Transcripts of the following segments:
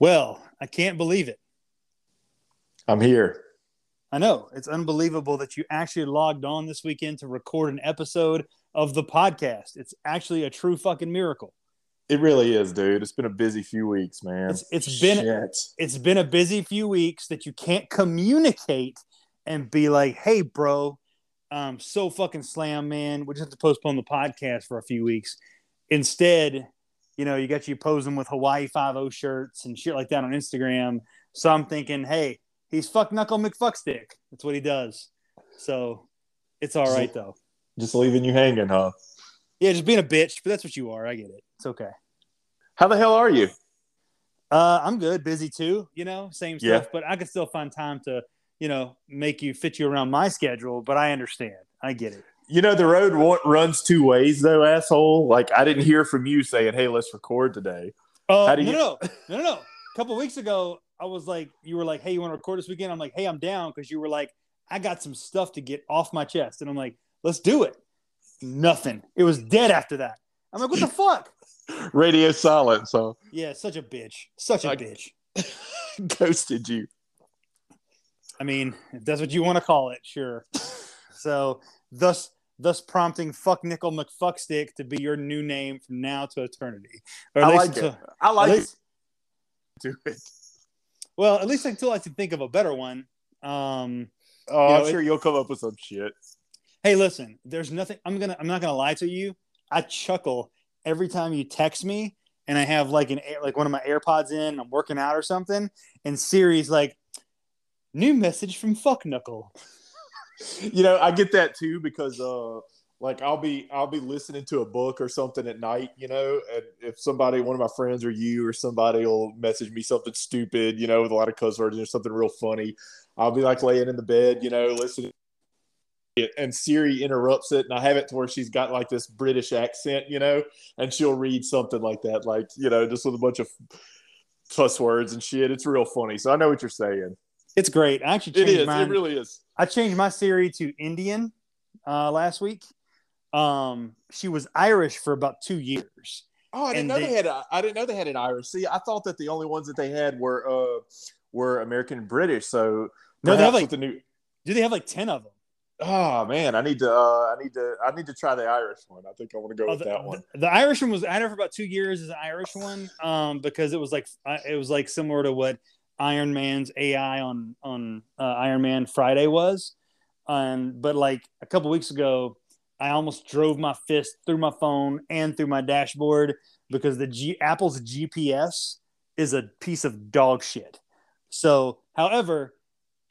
Well, I can't believe it. I'm here. I know. It's unbelievable that you actually logged on this weekend to record an episode of the podcast. It's actually a true fucking miracle. It really is, dude. It's been a busy few weeks, man. It's, it's been Shit. it's been a busy few weeks that you can't communicate and be like, "Hey, bro, I'm so fucking slam, man. We just have to postpone the podcast for a few weeks." Instead, you know, you got you posing with Hawaii Five O shirts and shit like that on Instagram. So I'm thinking, hey, he's fuck knuckle McFuckstick. That's what he does. So it's all right though. Just leaving you hanging, huh? Yeah, just being a bitch, but that's what you are. I get it. It's okay. How the hell are you? Uh, I'm good, busy too. You know, same Yeah. stuff, but I can still find time to, you know, make you fit you around my schedule. But I understand. I get it. You know the road wa- runs two ways, though, asshole. Like I didn't hear from you saying, "Hey, let's record today." Oh How no, do you- no, no, no, no. A couple weeks ago, I was like, you were like, hey, you want to record this weekend? I'm like, hey, I'm down because you were like, I got some stuff to get off my chest, and I'm like, let's do it. Nothing. It was dead after that. I'm like, what the fuck? Radio silence, So, Yeah, such a bitch. Such a Like- bitch. Ghosted you. I mean, if that's what you want to call it, sure. so, thus, thus prompting "fuck nickel McFuckstick" to be your new name from now to eternity, or I least like until, it. I like at it. Do it. well, at least until I can think of a better one. Um, Oh, You know, I'm sure you'll come up with some shit. hey, listen, there's nothing. I'm gonna. I'm not gonna lie to you. I chuckle every time you text me, and I have like an air- like one of my AirPods in. And I'm working out or something, and Siri's like, "New message from Fuck Knuckle." You know, I get that too because uh like I'll be I'll be listening to a book or something at night, you know, and if somebody, one of my friends or you or somebody will message me something stupid, you know, with a lot of cuss words or something real funny, I'll be like laying in the bed, you know, listening and Siri interrupts it, and I have it to where she's got like this British accent, you know, and she'll read something like that, like you know, just with a bunch of cuss words and shit. It's real funny. So I know what you're saying. It's great. I actually changed is. mine. It really is. I changed my Siri to Indian uh, last week. Um, she was Irish for about two years. Oh, I didn't know they- they, had. A, I didn't know they had an Irish. See, I thought that the only ones that they had were uh were American and British. So No, they have like. the new. Do they have like ten of them? Oh man, I need to. Uh, I need to. I need to try the Irish one. I think I want to go Oh, with the, that one. The, the Irish one was I had it for about two years as an Irish one, um, because it was like it was like similar to what Iron Man's AI on on uh, Iron Man Friday was, and but like a couple weeks ago, I almost drove my fist through my phone and through my dashboard because the G Apple's GPS is a piece of dog shit. So, however,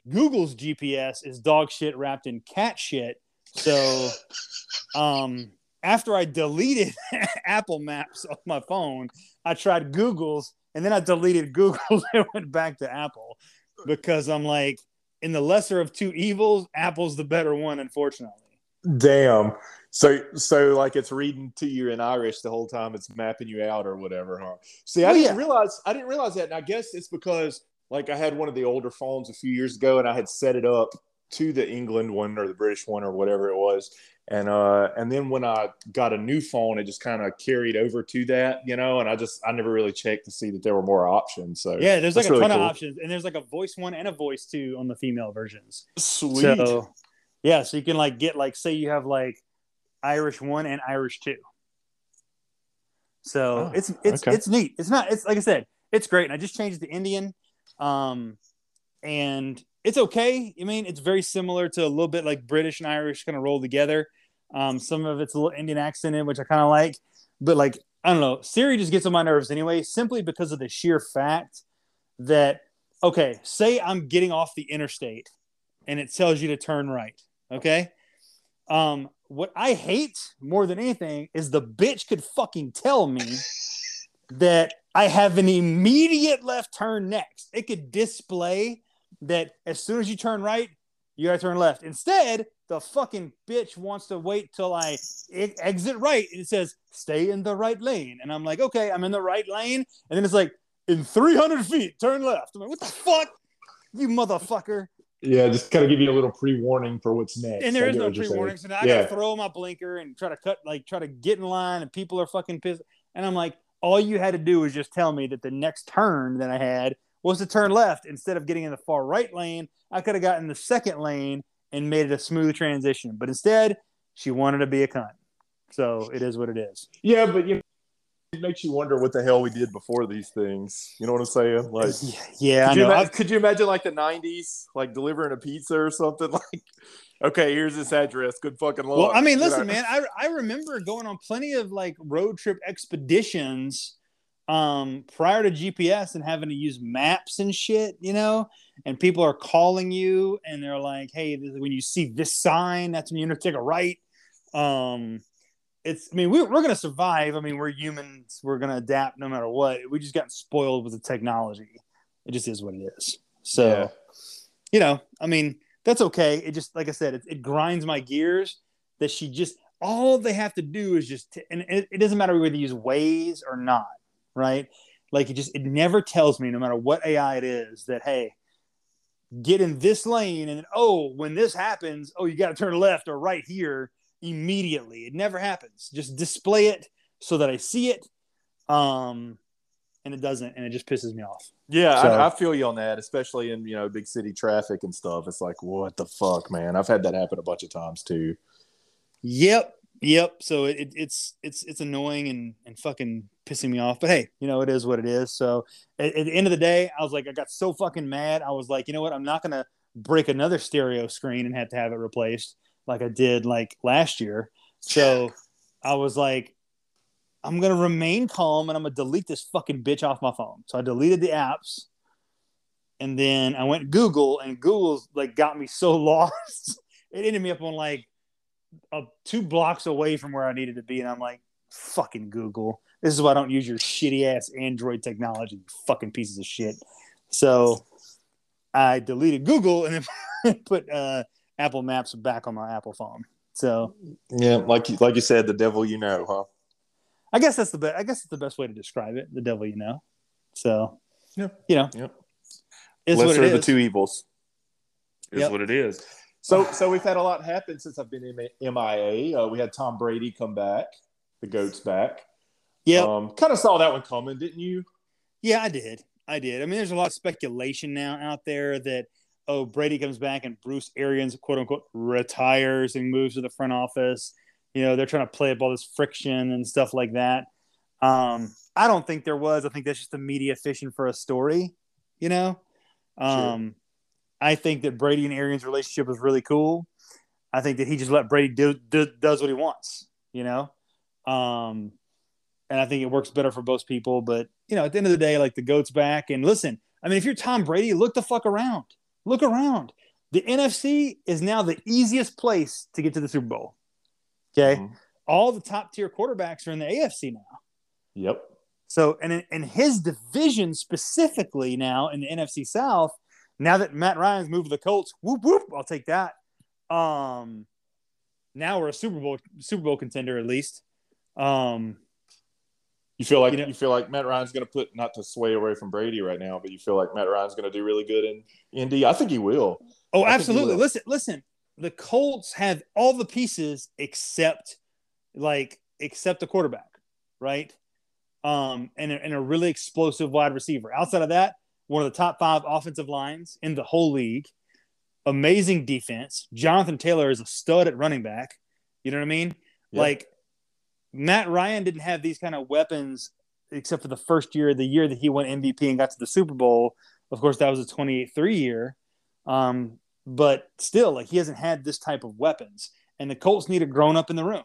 Google's GPS is dog shit wrapped in cat shit. So, um, after I deleted Apple Maps off my phone, I tried Google's and then I deleted Google and went back to Apple because I'm like, in the lesser of two evils, Apple's the better one, unfortunately. Damn. So so like it's reading to you in Irish the whole time. It's mapping you out or whatever, huh? See, I Well, didn't yeah. realize. I didn't realize that, and I guess it's because like I had one of the older phones a few years ago, and I had set it up to the England one or the British one or whatever it was, and uh, and then when I got a new phone, it just kind of carried over to that, you know, and I just I never really checked to see that there were more options. So Yeah, there's like a really ton cool. of options, and there's like a voice one and a voice two on the female versions. Sweet. So, yeah, so you can like get like say you have like Irish one and Irish two. So Oh, it's it's okay. it's neat. It's not. It's like I said, it's great. And I just changed the Indian, um, and it's okay. I mean, it's very similar to a little bit like British and Irish kind of roll together. Um, some of it's a little Indian accent in, which I kind of like, but like I don't know, Siri just gets on my nerves anyway, simply because of the sheer fact that okay, say I'm getting off the interstate and it tells you to turn right. Okay. Um, what I hate more than anything is the bitch could fucking tell me that I have an immediate left turn next. It could display that as soon as you turn right, you gotta turn left. Instead, the fucking bitch wants to wait till I e- exit right. And it says, stay in the right lane. And I'm like, okay, I'm in the right lane. And then it's like, in 300 feet, turn left. I'm like, what the fuck? You motherfucker. Yeah, just kind of give you a little pre-warning for what's next. And there is no pre warning. So now I Yeah. gotta throw my blinker and try to cut, like, try to get in line, and people are fucking pissed. And I'm like, all you had to do was just tell me that the next turn that I had was to turn left instead of getting in the far right lane. I could have gotten the second lane and made it a smooth transition. But instead, she wanted to be a cunt. So it is what it is. Yeah, but you know, it makes you wonder what the hell we did before these things. You know what I'm saying? Like, yeah, could, I you, ima- could you imagine like the '90s, like delivering a pizza or something? Like, okay, here's this address. Good fucking luck. Well, I mean, You listen, know? man, I I remember going on plenty of like road trip expeditions um prior to GPS and having to use maps and shit, you know, and people are calling you and they're like, "Hey, this, when you see this sign, that's when you take a right." Um it's I mean, we, we're going to survive. I mean, we're humans. We're going to adapt no matter what. We just got spoiled with the technology. It just is what it is. So, Yeah. you know, I mean, that's okay. It just, like I said, it, it grinds my gears that she just, all they have to do is just, t- and it, it doesn't matter whether you use Waze or not, right? Like it just, it never tells me, no matter what AI it is, that, hey, get in this lane. And oh, when this happens, oh, you got to turn left or right here immediately. It never happens. Just display it so that I see it. Um, and it doesn't, and it just pisses me off. Yeah, So- I, I feel you on that, especially in you know big city traffic and stuff. It's like, what the fuck, man? I've had that happen a bunch of times too. Yep, yep. So it, it, it's it's it's annoying and and fucking pissing me off. But hey, you know it is what it is. So at, at the end of the day, I was like, I got so fucking mad. I was like, you know what? I'm not gonna break another stereo screen and have to have it replaced like I did like last year. So I was like, I'm gonna remain calm and I'm gonna delete this fucking bitch off my phone. So I deleted the apps. And then I went Google, and Google's like got me so lost. it ended me up on like two blocks away from where I needed to be, and I'm like, "Fucking Google, this is why I don't use your shitty ass Android technology, you fucking pieces of shit." So I deleted Google and then put uh, Apple Maps back on my Apple phone. So Yeah, like you, like you said, the devil you know, huh? I guess that's the best. I guess it's the best way to describe it. The devil, you know. So Yeah. you know, Yep. is what Lesser it of the two evils. Is Yep. what it is. So, so we've had a lot happen since I've been in MIA. Uh, we had Tom Brady come back, the goat's back. Yep. Um, kind of saw that one coming, didn't you? Yeah, I did. I did. I mean, there's a lot of speculation now out there that oh, Brady comes back and Bruce Arians, quote unquote, retires and moves to the front office. You know, they're trying to play up all this friction and stuff like that. Um, I don't think there was. I think that's just the media fishing for a story. You know, um, I think that Brady and Arians' relationship was really cool. I think that he just let Brady do, do does what he wants. You know, um, and I think it works better for both people. But you know, at the end of the day, like the goat's back. And listen, I mean, if you're Tom Brady, look the fuck around. Look around. The NFC is now the easiest place to get to the Super Bowl. Okay, Mhm. all the top tier quarterbacks are in the AFC now. Yep. So, and in, in his division specifically now in the NFC South, now that Matt Ryan's moved to the Colts, whoop whoop, I'll take that. Um, now we're a Super Bowl Super Bowl contender at least. Um, You feel like You you, feel like Matt Ryan's going to put not to sway away from Brady right now, but you feel like Matt Ryan's going to do really good in Indy. I think he will. Oh, I absolutely. will. Listen, listen. The Colts have all the pieces except like except the quarterback, right? Um, and a, and a really explosive wide receiver. Outside of that, one of the top five offensive lines in the whole league. Amazing defense. Jonathan Taylor is a stud at running back. You know what I mean? Like Matt Ryan didn't have these kind of weapons except for the first year, the year that he won MVP and got to the Super Bowl. Of course, that was a 28 3 year. Um, but still, like he hasn't had this type of weapons, and the Colts need a grown up in the room.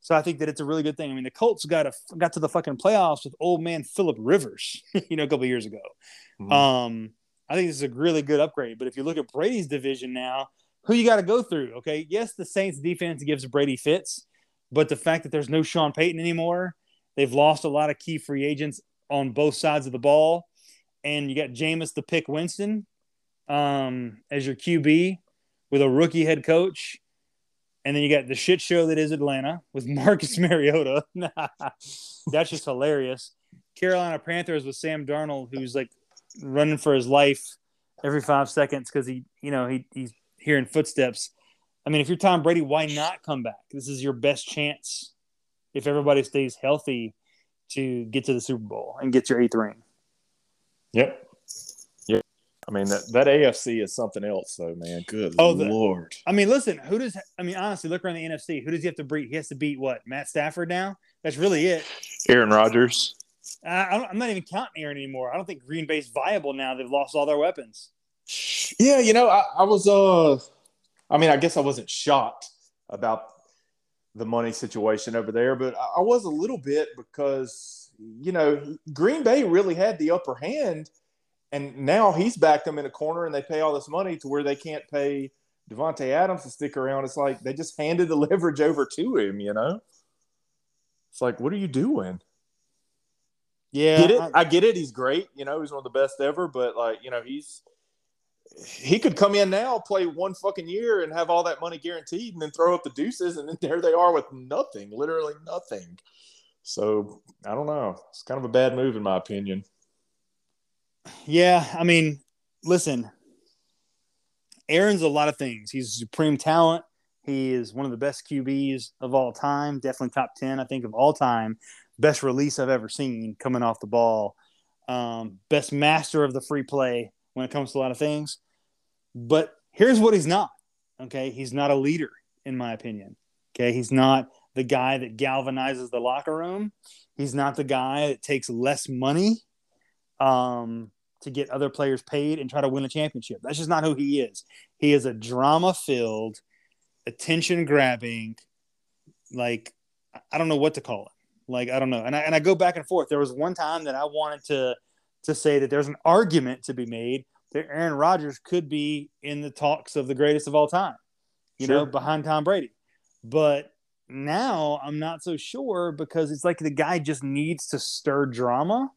So I think that it's a really good thing. I mean, the Colts got a, got to the fucking playoffs with old man Philip Rivers, you know, a couple years ago. Mhm. Um, I think this is a really good upgrade. But if you look at Brady's division now, who you got to go through? Okay, yes, the Saints defense gives Brady fits, but the fact that there's no Sean Payton anymore, they've lost a lot of key free agents on both sides of the ball, and you got Jameis the pick Winston um, as your QB with a rookie head coach. And then you got the shit show that is Atlanta with Marcus Mariota. That's just hilarious. Carolina Panthers with Sam Darnold, who's like running for his life every five seconds because he, you know, he, he's hearing footsteps. I mean, if you're Tom Brady, why not come back? This is your best chance if everybody stays healthy to get to the Super Bowl and get your eighth ring. Yep. Yeah. I mean that that AFC is something else, though, man. Good Oh, the- lord. I mean, listen, who does? I mean, honestly, look around the NFC. Who does he have to beat? He has to beat what? Matt Stafford now. That's really it. Aaron Rodgers. I, I don't, I'm not even counting Aaron anymore. I don't think Green Bay's viable now. They've lost all their weapons. Yeah, you know, I, I was uh I mean, I guess I wasn't shocked about the money situation over there, but I, was a little bit because you know, Green Bay really had the upper hand and now he's backed them in a corner and they pay all this money to where they can't pay Davante Adams to stick around. It's like they just handed the leverage over to him, you know? It's like, what are you doing? Yeah, get? I- I get it. He's great. You know, he's one of the best ever. But like, you know, he's he could come in now, play one fucking year, and have all that money guaranteed, and then throw up the deuces, and then there they are with nothing, literally nothing. So I don't know. It's kind of a bad move in my opinion. Yeah, I mean, listen, Aaron's a lot of things. He's supreme talent. He is one of the best QBs of all time, definitely top 10, I think, of all time. Best release I've ever seen coming off the ball. Um, best master of the free play when it comes to a lot of things. But here's what he's not. Okay. He's not a leader, in my opinion. Okay. He's not the guy that galvanizes the locker room. He's not the guy that takes less money um, to get other players paid and try to win a championship. That's just not who he is. He is a drama filled, attention grabbing, like, I don't know what to call it. Like, I don't know. And I, and I go back and forth. There was one time that I wanted to, to say that there's an argument to be made that Aaron Rodgers could be in the talks of the greatest of all time, you know, behind Tom Brady. But now I'm not so sure because it's like the guy just needs to stir drama.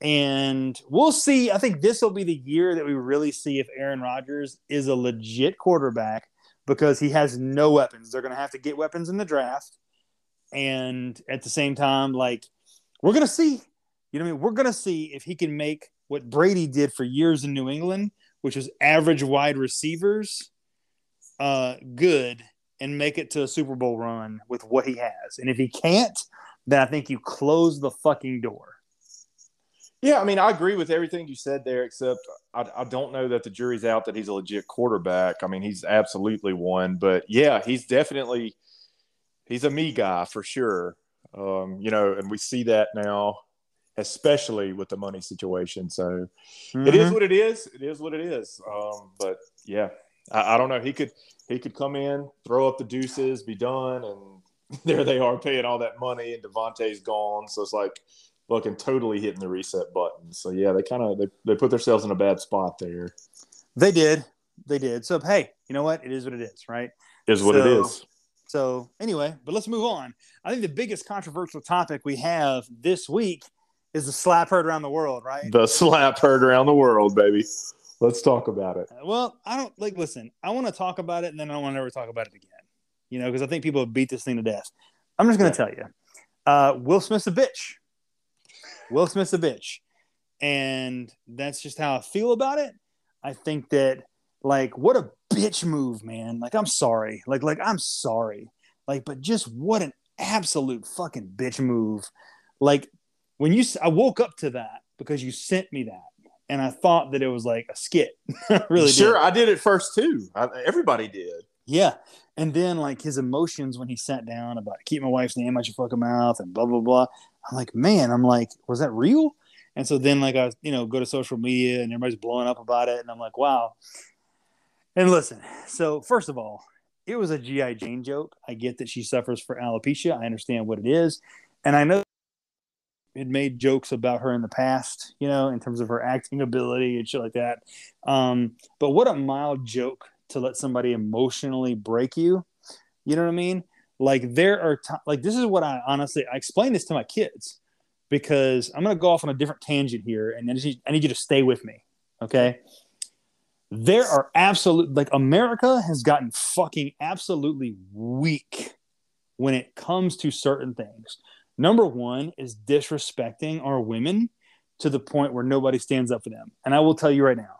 And we'll see. I think this will be the year that we really see if Aaron Rodgers is a legit quarterback because he has no weapons. They're going to have to get weapons in the draft. And at the same time, like, we're going to see. You know what I mean? We're going to see if he can make what Brady did for years in New England, which was average wide receivers, uh, good, and make it to a Super Bowl run with what he has. And if he can't, then I think you close the fucking door. Yeah, I mean, I agree with everything you said there, except I, I don't know that the jury's out that he's a legit quarterback. I mean, he's absolutely one, but yeah, he's definitely he's a me guy for sure. Um, you know, and we see that now, especially with the money situation. So it is what it is. It is what it is. Um, but yeah, I, I don't know. He could he could come in, throw up the deuces, be done, and there they are paying all that money, and Davante's gone. So it's like looking totally hitting the reset button. So yeah, they kind of they, they put themselves in a bad spot there. They did. They did. So, hey, you know what? It is what it is, right? Is what it So- is. So, anyway, but let's move on. I think the biggest controversial topic we have this week is the slap heard around the world, right? The slap heard around the world, baby. Let's talk about it. Well, I don't like listen, I want to talk about it and then I don't want to ever talk about it again. You know, because I think people have beat this thing to death. I'm just gonna tell you. Uh, Will Smith's a bitch. Will Smith's a bitch. And that's just how I feel about it. I think that like what a bitch move, man. Like I'm sorry. Like like I'm sorry. Like but just what an absolute fucking bitch move. Like when you I woke up to that because you sent me that and I thought that it was like a skit. Really sure, did. I did it first too. I, everybody did. Yeah. And then like his emotions when he sat down about keep my wife's name out your fucking mouth and blah blah blah. I'm like, man, I'm like, was that real? And so then like I you know go to social media and everybody's blowing up about it and I'm like, wow. And listen, so first of all, it was a GI Jane joke. I get that she suffers for alopecia. I understand what it is, and I know it made jokes about her in the past, you know, in terms of her acting ability and shit like that. Um, but what a mild joke to let somebody emotionally break you. You know what I mean? Like there are ti like this is what I honestly I explain this to my kids because I'm gonna go off on a different tangent here, and I need, I need you to stay with me, okay? There are absolute like America has gotten fucking absolutely weak when it comes to certain things. Number one is disrespecting our women to the point where nobody stands up for them. And I will tell you right now,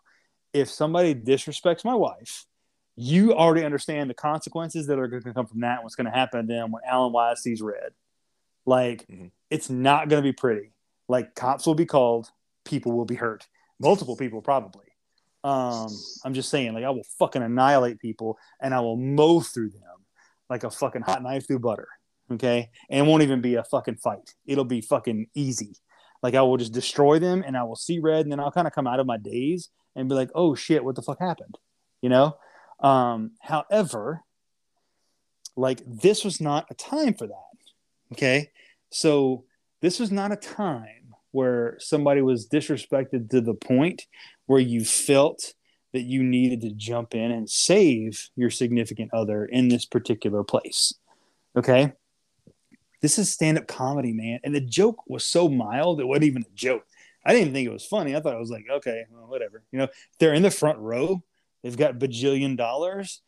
if somebody disrespects my wife, you already understand the consequences that are going to come from that and what's going to happen to them when Alan Wise sees red. Like, Mhm. it's not going to be pretty. Like cops will be called, people will be hurt, multiple people probably. Um, I'm just saying, like I will fucking annihilate people and I will mow through them like a fucking hot knife through butter. Okay, and it won't even be a fucking fight. It'll be fucking easy. Like I will just destroy them and I will see red and then I'll kind of come out of my daze and be like, oh shit, what the fuck happened? You know? Um, however, like this was not a time for that. Okay. So this was not a time where somebody was disrespected to the point where you felt that you needed to jump in and save your significant other in this particular place. Okay. This is stand up comedy, man. And the joke was so mild, it wasn't even a joke. I didn't think it was funny. I thought it was like, okay, well, whatever. You know, they're in the front row, they've got bajillion dollars.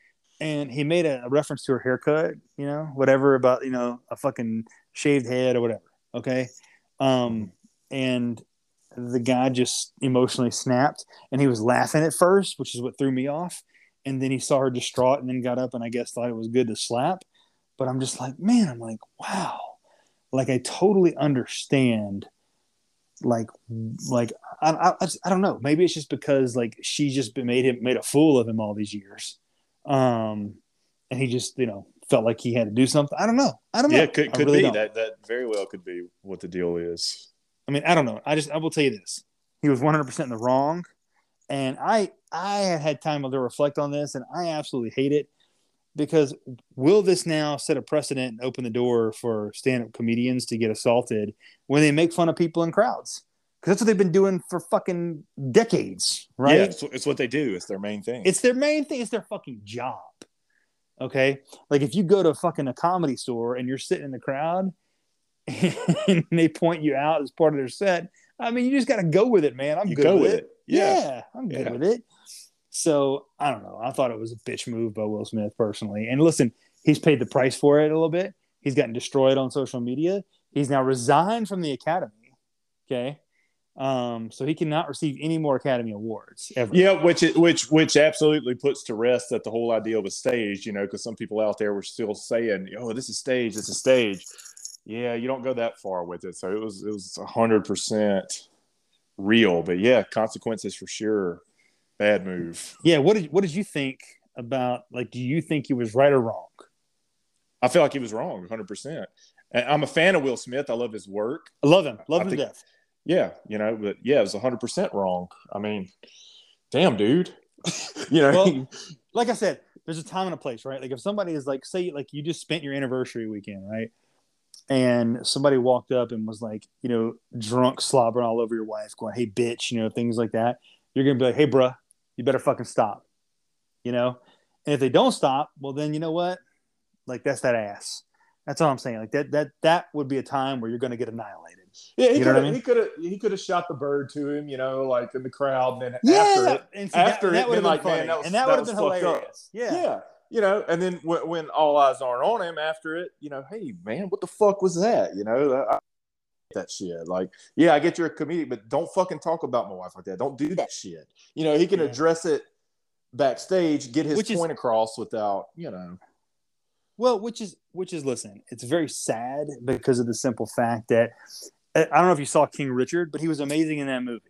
And he made a, a reference to her haircut, you know, whatever about, you know, a fucking shaved head or whatever. Okay. Um, and the guy just emotionally snapped and he was laughing at first, which is what threw me off. And then he saw her distraught and then got up and I guess thought it was good to slap. But I'm just like, man, I'm like, wow. Like I totally understand like like I, I, I don't know maybe it's just because like she just made him made a fool of him all these years um and he just you know felt like he had to do something i don't know i don't know Yeah, could, could really be don't. that. That very well could be what the deal is. I mean, I don't know. I just I will tell you this: he was 100 percent in the wrong, and I I had had time to reflect on this, and I absolutely hate it because will this now set a precedent and open the door for stand-up comedians to get assaulted when they make fun of people in crowds? Because that's what they've been doing for fucking decades, right? Yeah, it's, it's what they do. It's their main thing. It's their main thing. It's their fucking job. Okay, like if you go to fucking a comedy store and you're sitting in the crowd and they point you out as part of their set, I mean, you just got to go with it, man. I'm you good go with with it. it. Yeah. Yeah, I'm good Yeah. with it. So I don't know. I thought it was a bitch move by Will Smith personally. And listen, he's paid the price for it a little bit. He's gotten destroyed on social media. He's now resigned from the Academy. Okay. Um, so he cannot receive any more Academy Awards ever. Yeah, which which which absolutely puts to rest that the whole idea was staged. You know, because some people out there were still saying, "Oh, this is staged. This is staged." Yeah, you don't go that far with it. So it was it was hundred percent real. But yeah, consequences for sure. Bad move. Yeah. What did what did you think about like do you think he was right or wrong? I feel like he was wrong, hundred percent. I'm a fan of Will Smith. I love his work. I love him. Love I him to think- death. Yeah, you know, but yeah, it was hundred percent wrong. I mean, damn, dude. you know, Well, like I said, there's a time and a place, right? Like if somebody is like, say, like you just spent your anniversary weekend, right? And somebody walked up and was like, you know, drunk, slobbering all over your wife, going, "Hey, bitch," you know, things like that. You're gonna be like, "Hey, bruh, you better fucking stop," you know. And if they don't stop, well, then you know what? Like that's that ass. That's all I'm saying. Like that that that would be a time where you're gonna get annihilated. Yeah, he You know could what I have mean? he could have he could have shot the bird to him, you know, like in the crowd, and then Yeah, after that- it, and after that, it, would have been like, man, funny, that was- and that that would have been hilarious. Yeah. yeah. you know, and then when, when all eyes aren't on him after it, you know, hey man, what the fuck was that? You know, I, that shit. Like, yeah, I get you're a comedian, but don't fucking talk about my wife like that. Don't do that shit. You know, he can Yeah. address it backstage, get his Which is- point across without, you know, Well, which is which is listen, it's very sad because of the simple fact that uh, I don't know if you saw King Richard, but he was amazing in that movie.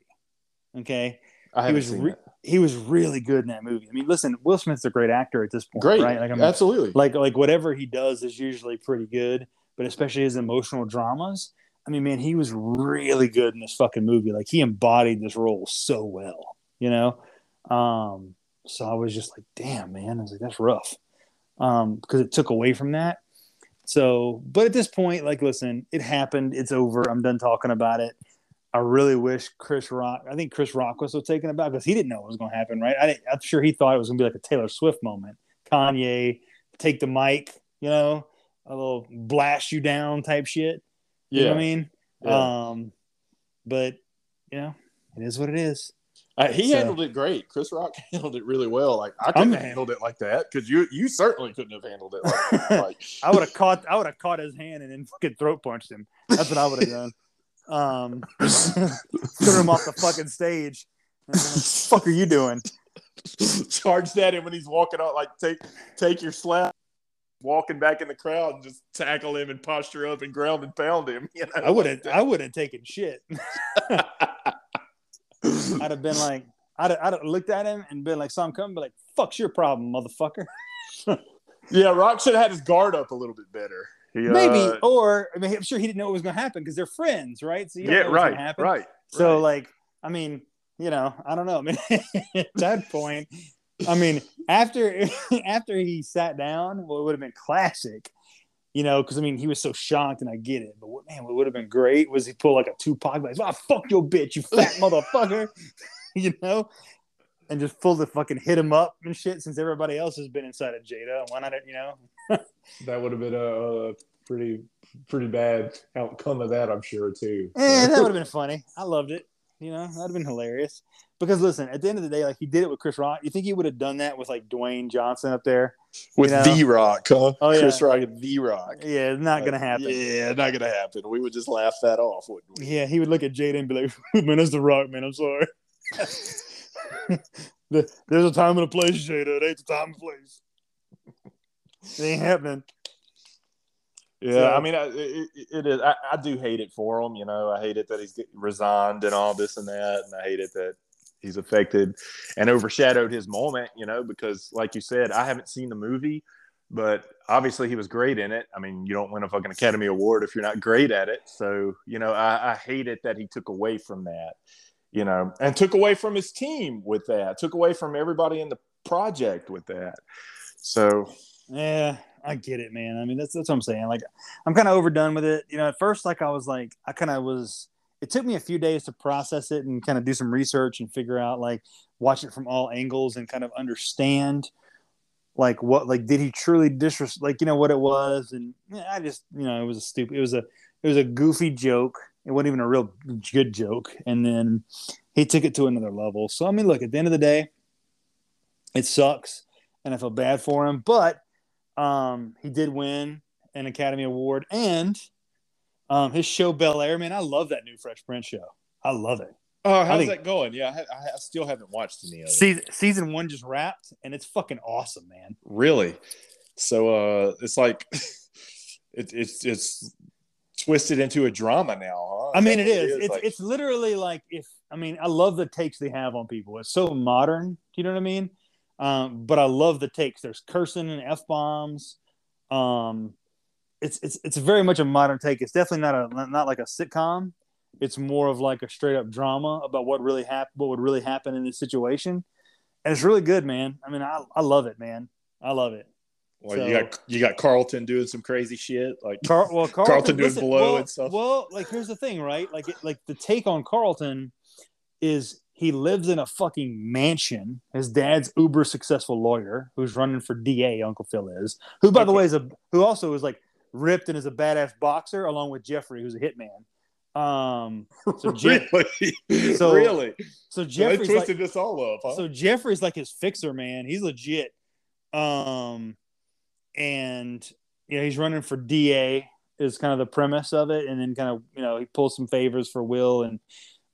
Okay, I he was re- he was really good in that movie. I mean, listen, Will Smith's a great actor at this point, Great, right? Like, I mean, absolutely. like like whatever he does is usually pretty good, but especially his emotional dramas. I mean, man, he was really good in this fucking movie. Like he embodied this role so well, you know. Um, so I was just like, damn, man, I was like, that's rough, um, because it took away from that. So, but at this point, like, listen, it happened. It's over. I'm done talking about it. I really wish Chris Rock. I think Chris Rock was so taken aback because he didn't know what was going to happen, right? I I'm sure he thought it was going to be like a Taylor Swift moment. Kanye take the mic, you know, a little blast you down type shit. You yeah, know what I mean? Yeah. Um, but you know, it is what it is. Uh, he So- handled it great. Chris Rock handled it really well. Like I couldn't have handled it like that because you you certainly couldn't have handled it like. Like, I would have caught I would have caught his hand and then fucking throat punched him. That's what I would have done. Um, threw him off the fucking stage. What the fuck are you doing? charge that in when he's walking out. Like take take your slap. Walking back in the crowd and just tackle him and posture up and ground and pound him. You know, I wouldn't. I wouldn't have taken shit. I'd have been like, I'd, I'd have looked at him and been like, "Saw him coming," be like, "Fuck's your problem, motherfucker." yeah, Rock should have had his guard up a little bit better. He, Maybe, uh, or I mean, I'm sure he didn't know what was going to happen because they're friends, right? So yeah, right, right. So right. like, I mean, you know, I don't know. I mean, at that point, I mean, after after he sat down, well, it would have been classic, you know, because I mean, he was so shocked, and I get it. But what, man, what would have been great was he pulled like a Tupac, like, "Ah, fuck your bitch, you fat motherfucker," you know, and just full the fucking hit him up and shit. Since everybody else has been inside of Jada, why not? You know, that would have been a, a pretty pretty bad outcome of that, I'm sure too. Eh, that would have been funny. I loved it. You know, that'd have been hilarious. Because listen, at the end of the day, like he did it with Chris Rock. You think he would have done that with like Dwayne Johnson up there? With You know? the Rock, huh? Oh, yeah. Chris Rock and the Rock. Yeah, it's not gonna happen. Yeah, not gonna happen. We would just laugh that off, wouldn't we? Yeah, he would look at Jada and be like, "Man, that's the Rock, man. I'm sorry. There's a time and a place, Jada. It ain't the time and place. It ain't happening." Yeah, So- I mean, I, it, it is. I, I do hate it for him. You know, I hate it that he's getting resigned and all this and that, and I hate it that he's affected and overshadowed his moment. You know, because like you said, I haven't seen the movie, but obviously he was great in it. I mean, you don't win a fucking Academy Award if you're not great at it. So you know, I, I hate it that he took away from that. You know, and took away from his team with that. Took away from everybody in the project with that. So Yeah, I get it, man. I mean, that's that's what I'm saying. Like, I'm kind of overdone with it. You know, at first, like I was like, I kind of was. It took me a few days to process it and kind of do some research and figure out, like, watch it from all angles and kind of understand, like, what, like, did he truly disres, like, you know, what it was, and yeah, I just, you know, it was a stupid, it was a, it was a goofy joke. It wasn't even a real good joke, and then he took it to another level. So I mean, look, at the end of the day, it sucks, and I feel bad for him, but um, he did win an Academy Award, and um, his show Bel Air, man, I love that new Fresh Prince show. I love it. Oh, how's think- that going? Yeah, I, I still haven't watched any of it. Season, season one just wrapped, and it's fucking awesome, man. Really? So uh it's like it, it's it's twisted into a drama now, huh? I mean, it That's what is. It's Like, it's literally like if I mean, I love the takes they have on people. It's so modern. Do you know what I mean? Um, but I love the takes. There's cursing and f bombs. Um, it's it's it's very much a modern take. It's definitely not a not like a sitcom. It's more of like a straight up drama about what really happened, what would really happen in this situation, and it's really good, man. I mean, I I love it, man. I love it. well, you got you got Carlton doing some crazy shit, like Car- well, Carlton, Carlton doing listen, blow well, and stuff. Well, like here's the thing, right? Like, it, like the take on Carlton is he lives in a fucking mansion. His dad's uber successful lawyer who's running for DA. Uncle Phil is, who by the way is a who also is like ripped and is a badass boxer, along with Jeffrey, who's a hitman. Um, so Je- really, so- really, so Jeffrey's like, twisted this all up, huh? so Jeffrey's like his fixer, man. He's legit. Um, and you know he's running for DA is kind of the premise of it, and then kind of you know he pulls some favors for Will and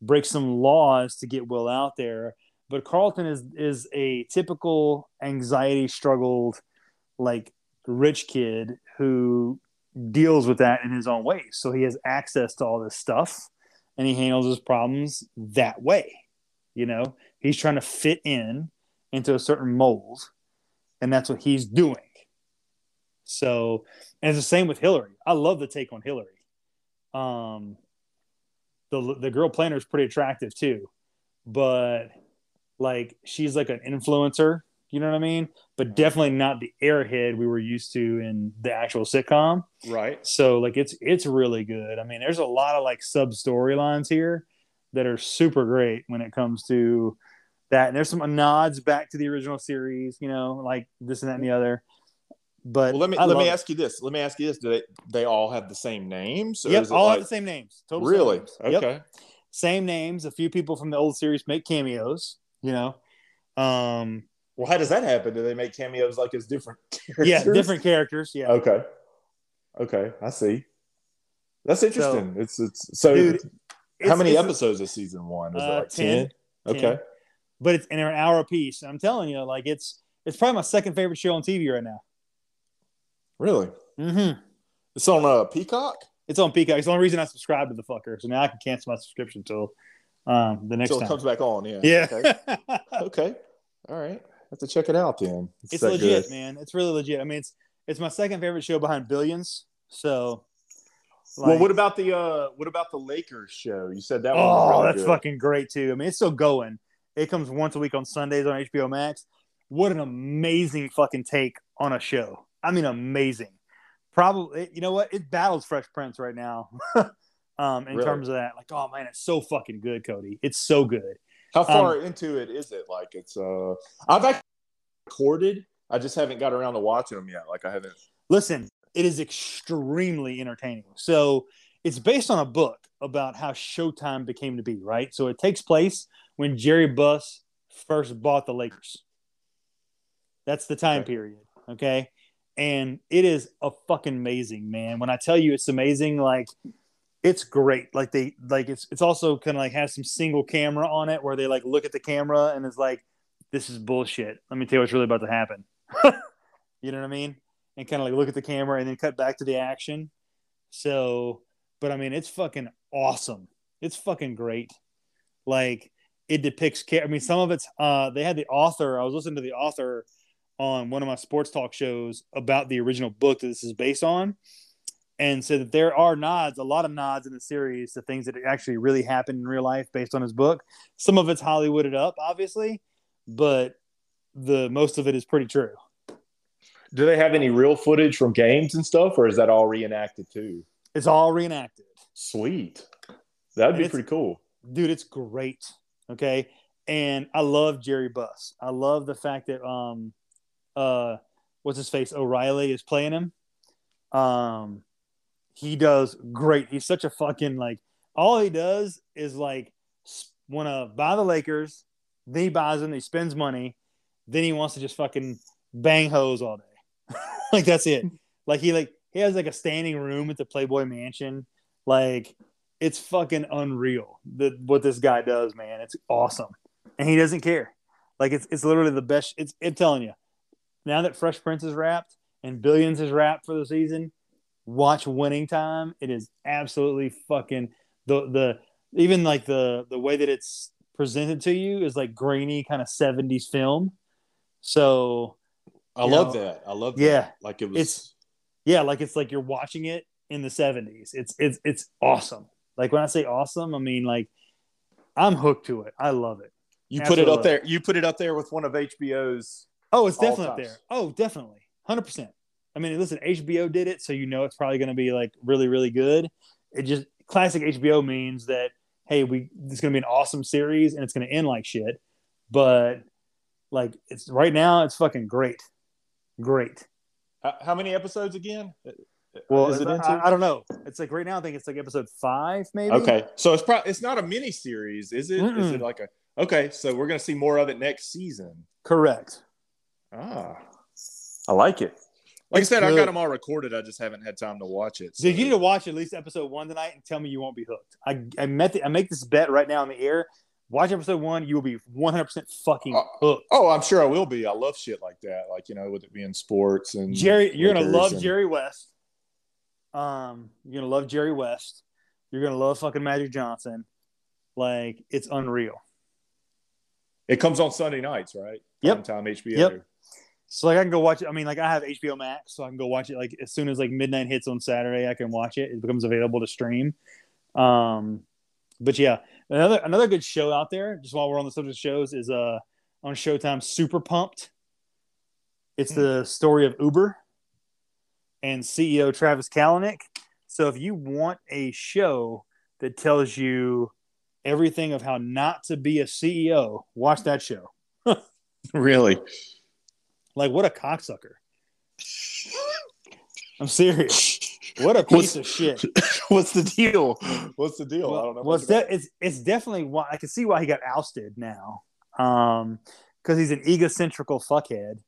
breaks some laws to get Will out there. But Carlton is is a typical anxiety struggled like rich kid who deals with that in his own way. So he has access to all this stuff and he handles his problems that way. You know, he's trying to fit in into a certain mold, and that's what he's doing. So, and it's the same with Hillary. I love the take on Hillary. Um, the the girl planner is pretty attractive too, but like she's like an influencer. You know what I mean? But definitely not the airhead we were used to in the actual sitcom. right. So like it's it's really good. I mean, there's a lot of like sub storylines here that are super great when it comes to that. And there's some nods back to the original series, you know, like this and that and the other. But Well, let me I let me love it. ask you this. Let me ask you this: Do they they all have the same names? Yep, all like- have the same names. Total same really? names. Yep, Okay. same names. A few people from the old series make cameos. You know, um, Well, how does that happen? Do they make cameos like as different characters? yeah, different characters. Yeah, Okay. Okay, I see. That's interesting. it's it's so. Dude, how It's- many it's- episodes is season one? Is Uh, it like 10. 10? Okay. But it's in an hour apiece. I'm telling you, like it's it's probably my second favorite show on TV right now. Really? Mm-hmm. It's on uh, Peacock. It's on Peacock. It's the only reason I subscribe to the fucker. So now I can cancel my subscription until um, the next it time. comes back on. Yeah. yeah. Okay. okay. All right. Have to check it out then. it's that legit, good. man. It's really legit. I mean, it's it's my second favorite show behind Billions. So, well, what about the uh what about the Lakers show? You said that. Oh, was really that's good. fucking great too. I mean, it's still going. It comes once a week on Sundays on HBO Max. What an amazing fucking take on a show. I mean, amazing. Probably, you know what? It battles Fresh Prince right now. um, in Really? terms of that, like, oh man, it's so fucking good, Cody. It's so good. How far Um, into it is it? Like it's uh I've actually recorded. I just haven't got around to watching them yet. Like I haven't. Listen, it is extremely entertaining. So it's based on a book about how Showtime became to be, right? So it takes place when Jerry Buss first bought the Lakers. That's the time Okay. period, okay? And it is a fucking amazing, man. When I tell you it's amazing, like it's great. Like they like it's it's also kind of like has some single camera on it where they like look at the camera and it's like this is bullshit. Let me tell you what's really about to happen. you know what I mean? And kind of like look at the camera and then cut back to the action. So, but I mean, it's fucking awesome. It's fucking great. Like it depicts. I mean, some of it's. Uh, they had the author. I was listening to the author on one of my sports talk shows about the original book that this is based on, and said that there are nods, a lot of nods in the series to things that actually really happened in real life based on his book. Some of it's Hollywooded up, obviously, but the most of it is pretty true. Do they have any real footage from games and stuff, or is that all reenacted too? It's all reenacted. Sweet. That'd And be pretty cool. dude, it's great. Okay. And I love Jerry Buss. I love the fact that um uh what's his face? O'Reilly is playing him. Um he does great. He's such a fucking like all he does is like want to buy the Lakers, then he buys them, he spends money, then he wants to just fucking bang hoes all day. like that's it. Like he like he has like a standing room at the Playboy Mansion. Like it's fucking unreal that what this guy does, man. It's awesome, and he doesn't care. Like it's it's literally the best. It's I'm telling you. Now that Fresh Prince is wrapped and Billions is wrapped for the season, watch Winning Time. It is absolutely fucking the the even like the the way that it's presented to you is like grainy kind of 70s film. So I love know, that. I love that. yeah, Like it was. it's- yeah, like it's like you're watching it in the 70s. It's it's it's awesome. Like when I say awesome, I mean like I'm hooked to it. I love it. you put it up there. You put it up there with one of HBO's. Oh, it's definitely up there. Oh, definitely. 100%. I mean, listen, HBO did it, so you know it's probably going to be like really really good. It just classic HBO means that hey, we it's going to be an awesome series and it's going to end like shit. But like it's right now it's fucking great. Great. How, how many episodes again? Well, is it into? I, I don't know. It's like right now I think it's like episode 5 maybe. Okay, so it's probably it's not a mini series, is it? Is Mm-mm. it like a? Okay, so we're gonna see more of it next season. Correct. Ah, I like it. Like I said, I good. got them all recorded. I just haven't had time to watch it. So you need to watch at least episode one tonight and tell me you won't be hooked. I I met the, I make this bet right now in the air. Watch episode one, you will be one hundred percent fucking Uh, hooked. Oh, I'm sure I will be. I love shit like that. Like you know, with it being sports and Jerry, you're gonna love and- Jerry West. Um, you're gonna love Jerry West. You're gonna love fucking Magic Johnson. Like it's unreal. It comes on Sunday nights, right? Yep. Time HBO. Yep. So like I can go watch it. I mean, like I have HBO Max, so I can go watch it like as soon as like midnight hits on Saturday, I can watch it. It becomes available to stream. Um, but yeah, another another good show out there. Just while we're on the subject of shows, is uh on Showtime, Super Pumped. It's the story of Uber and CEO Travis Kalanick. So if you want a show that tells you everything of how not to be a CEO, watch that show. Really? Like what a cocksucker. I'm serious. What a piece What's- of shit. What's the deal? What's the deal? I don't know. Well, it's, de- it's it's definitely why I can see why he got ousted now. Um, because he's an egocentrical fuckhead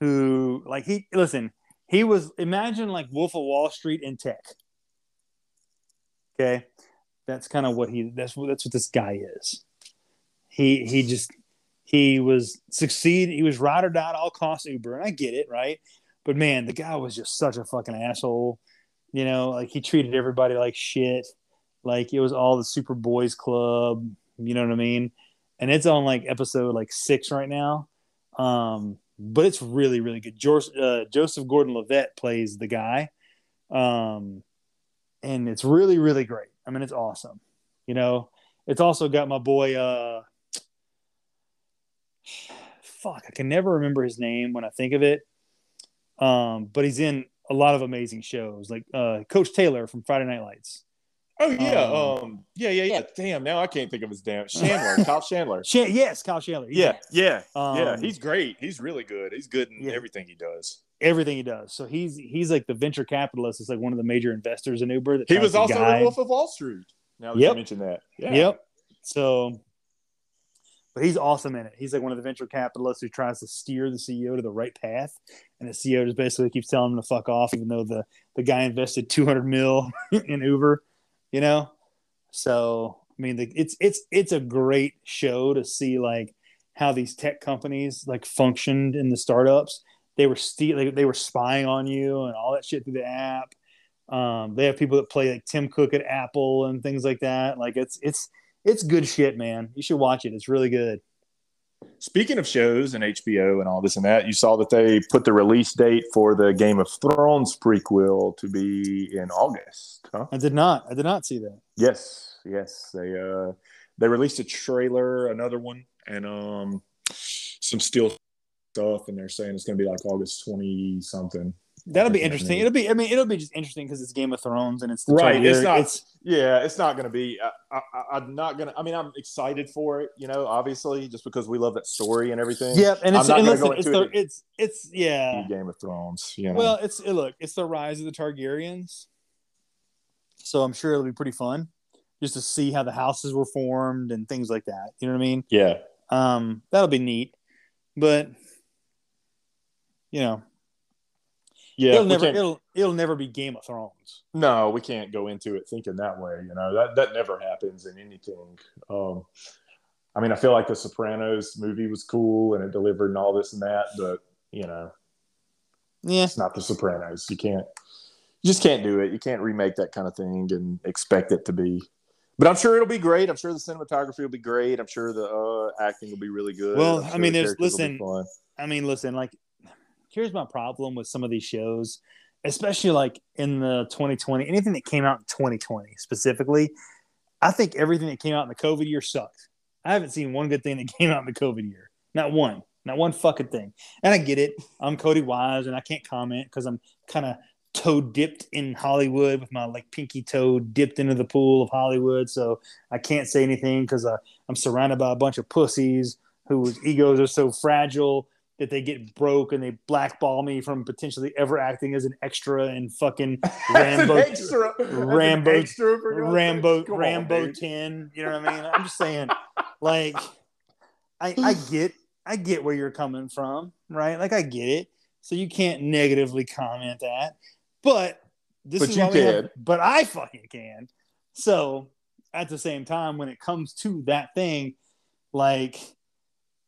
who, like, he listen. He was imagine like Wolf of Wall Street in tech. Okay, that's kind of what he. That's what that's what this guy is. He he just he was succeed. He was ride or die all costs Uber, and I get it, right? But man, the guy was just such a fucking asshole. You know, like he treated everybody like shit. Like it was all the Super Boys Club. You know what I mean? And it's on like episode like six right now. Um, but it's really really good. George, uh, Joseph Gordon-Levitt plays the guy, um, and it's really really great. I mean, it's awesome. You know, it's also got my boy. Uh, fuck, I can never remember his name when I think of it. Um, but he's in a lot of amazing shows, like uh, Coach Taylor from Friday Night Lights. Oh yeah, um, um, yeah, yeah, yeah. Damn, now I can't think of his damn Chandler, Kyle Chandler. Ch- yes, Kyle Chandler. He's yeah, yeah, Um, yeah. He's great. He's really good. He's good in Yeah. everything he does. everything he does. So he's he's like the venture capitalist. It's like one of the major investors in Uber. That He was also guide- in Wolf of Wall Street. Now that Yep. you mentioned that, yeah. Yep. So, but he's awesome in it. He's like one of the venture capitalists who tries to steer the CEO to the right path, and the CEO just basically keeps telling him to fuck off, even though the the guy invested two hundred mil in Uber. You know, so I mean, the, it's it's it's a great show to see like how these tech companies like functioned in the startups. They were ste- they, they were spying on you and all that shit through the app. Um, they have people that play like Tim Cook at Apple and things like that. Like it's it's it's good shit, man. You should watch it. It's really good. Speaking of shows and HBO and all this and that, you saw that they put the release date for the Game of Thrones prequel to be in August. Huh? I did not. I did not see that. Yes, yes. They uh they released a trailer, another one, and um some still stuff, and they're saying it's gonna be like August twenty something. That'll be interesting. It'll be. I mean, it'll be just interesting because it's Game of Thrones and it's the Right, it's not- It's Yeah, it's not gonna be. I, I, I'm not gonna. I mean, I'm excited for it. You know, obviously, just because we love that story and everything. yep. And it's I'm not and listen, go it's the it. it's it's yeah. Game of Thrones. You know. Well, it's it, look, it's the rise of the Targaryens. So I'm sure it'll be pretty fun just to see how the houses were formed and things like that. You know what I mean? yeah. Um, that'll be neat. But you know, Yeah. it'll never it'll it'll never be Game of Thrones. No, we can't go into it thinking that way. You know that that never happens in anything. Um, I mean, I feel like the Sopranos movie was cool and it delivered and all this and that, but you know, Yeah. it's not the Sopranos. You can't, you just can't do it. You can't remake that kind of thing and expect it to be. But I'm sure it'll be great. I'm sure the cinematography will be great. I'm sure the uh, acting will be really good. Well, I'm I mean, the there's- characters will be listen. I mean, listen, like, here's my problem with some of these shows, especially like in the 2020, anything that came out in 2020 specifically. I think everything that came out in the COVID year sucked. I haven't seen one good thing that came out in the COVID year. Not one. Not one fucking thing. And I get it. I'm Cody Wise and I can't comment because I'm kind of toe dipped in Hollywood with my like pinky toe dipped into the pool of Hollywood. So I can't say anything because uh, I'm surrounded by a bunch of pussies whose egos are so fragile that they get broke and they blackball me from potentially ever acting as an extra in fucking Rambo, extra, Rambo- extra for God's Rambo, on, Rambo 10. You know what I mean? I'm just saying, like, I, I get, I get where you're coming from, right? Like, I get it. So you can't negatively comment that, but this But is you we have- can. but I fucking can. So at the same time, when it comes to that thing, like,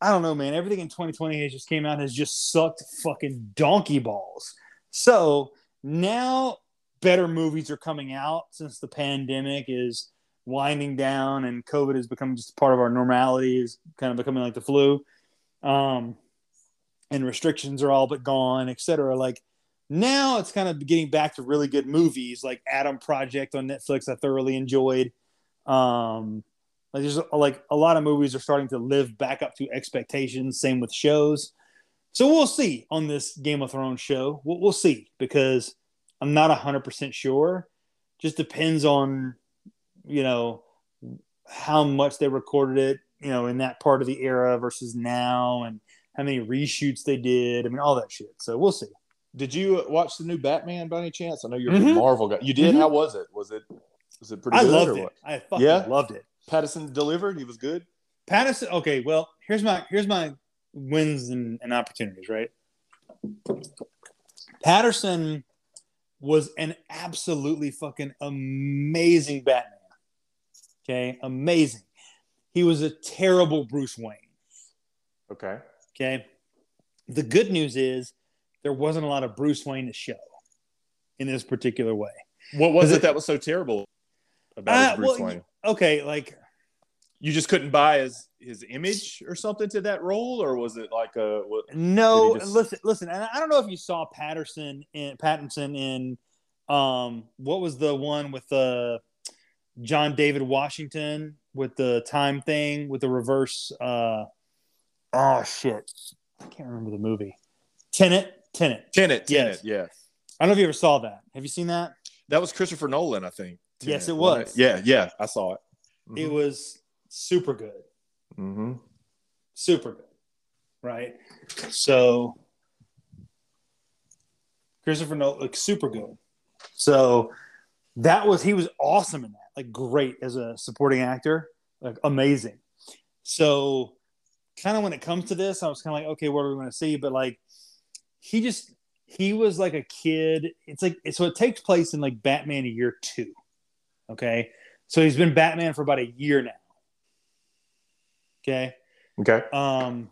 I don't know, man. Everything in 2020 has just came out has just sucked fucking donkey balls. So now better movies are coming out since the pandemic is winding down and COVID has become just part of our normality, is kind of becoming like the flu. Um, and restrictions are all but gone, et cetera. Like now it's kind of getting back to really good movies like Adam Project on Netflix. I thoroughly enjoyed. Um, like there's like a lot of movies are starting to live back up to expectations. Same with shows. So we'll see on this Game of Thrones show. We'll, we'll see because I'm not hundred percent sure. Just depends on you know how much they recorded it, you know, in that part of the era versus now, and how many reshoots they did. I mean, all that shit. So we'll see. Did you watch the new Batman by any chance? I know you're a big Mhm. Marvel guy. You did. Mhm. How was it? Was it was it pretty I good? loved or it. what? I fucking Yeah? loved it. Patterson delivered. He was good. Patterson. Okay, well, here's my here's my wins and, and opportunities. Right. Patterson was an absolutely fucking amazing Batman. Okay, amazing. He was a terrible Bruce Wayne. Okay. Okay. The good news is there wasn't a lot of Bruce Wayne to show in this particular way. What was it, it- that was so terrible about Uh, Bruce well, Wayne? Okay, like You just couldn't buy his his image or something to that role, or was it like a what? no, just- listen, listen, and I don't know if you saw Patterson in Pattinson in um what was the one with the John David Washington with the time thing with the reverse uh oh shit. I can't remember the movie. Tenet, Tenet. Tenet, Yes. Tenet, yeah. I don't know if you ever saw that. Have you seen that? That was Christopher Nolan, I think. Yes, it wasn't was. Yeah, yeah, I saw it. It was super good. Mm-hmm. super good, right? So Christopher Nolan, like super good. So that was he was awesome in that, like great as a supporting actor, like amazing. So kind of when it comes to this, I was kind of like, okay, what are we going to see? But like he just he was like a kid. It's like so it takes place in like Batman year two. Okay, so he's been Batman for about a year now. Okay Okay. um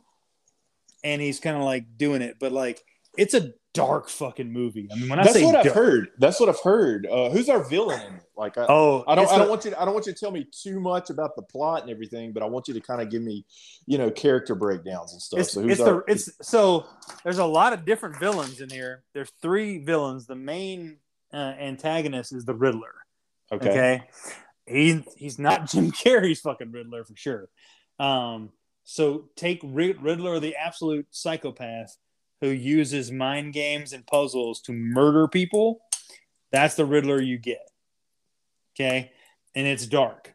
and he's kind of like doing it but like it's a dark fucking movie i mean when i That's say what I've heard. That's what I've heard. Uh, who's our villain? Like, I, oh I don't. I don't want you. To, I don't want you to tell me too much about the plot and everything, but I want you to kind of give me, you know, character breakdowns and stuff. it's, so who's it's our? the it's so there's a lot of different villains in here there's three villains the main uh, antagonist is the riddler okay. okay, He, he's not jim carrey's fucking riddler for sure. Um so take riddler the absolute psychopath who uses mind games and puzzles to murder people. That's the riddler you get. Okay. And it's dark.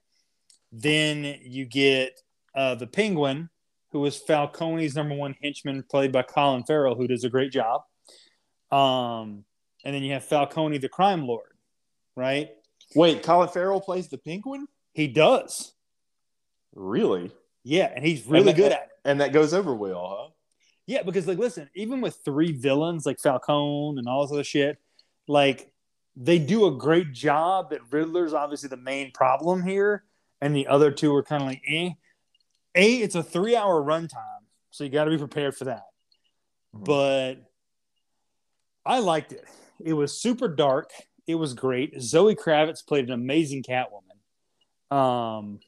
Then you get uh, the penguin who is falcone's number one henchman played by colin farrell who does a great job. Um and then you have falcone the crime lord right Wait, Colin Farrell plays the Penguin. he does Really? yeah and he's really that- good at it And that goes over well, huh? Yeah, because like listen, even with three villains like Falcone and all this other shit, like they do a great job. That Riddler's obviously the main problem here, and the other two are kind of like eh. A, it's a three-hour runtime, so you got to be prepared for that. Mhm. But I liked it. It was super dark. It was great. Zoe Kravitz played an amazing Catwoman. Um,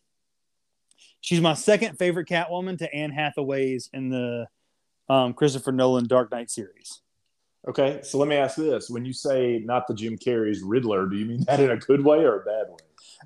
she's my second favorite Catwoman to Anne Hathaway's in the um, Christopher Nolan Dark Knight series. Okay, so let me ask this: When you say not the Jim Carrey's Riddler, do you mean that in a good way or a bad way?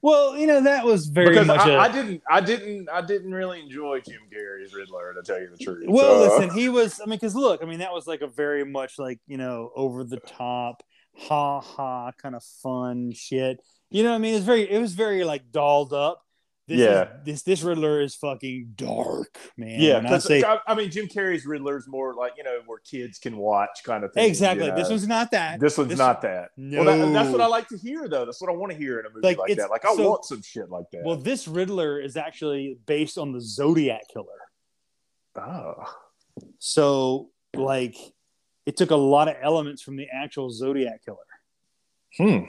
Well, you know that was very Because much. I a- I didn't, I didn't, I didn't really enjoy Jim Carrey's Riddler, to tell you the truth. well, So- listen, he was. I mean, because look, I mean, that was like a very much like you know over the top, ha ha, kind of fun shit. You know, what I mean, it's very, it was very like dolled up. This Yeah. is, this this Riddler is fucking dark, man. yeah, I say I, I mean, Jim Carrey's Riddler's more like you know where kids can watch kind of thing. exactly. you This know? one's not that. This one's this- not that. No, Well, that, that's what I like to hear, though. That's what I want to hear in a movie Like, like, that. Like, I so- want some shit like that. Well, this Riddler is actually based on the Zodiac killer. oh, So, like, it took a lot of elements from the actual Zodiac killer. hmm.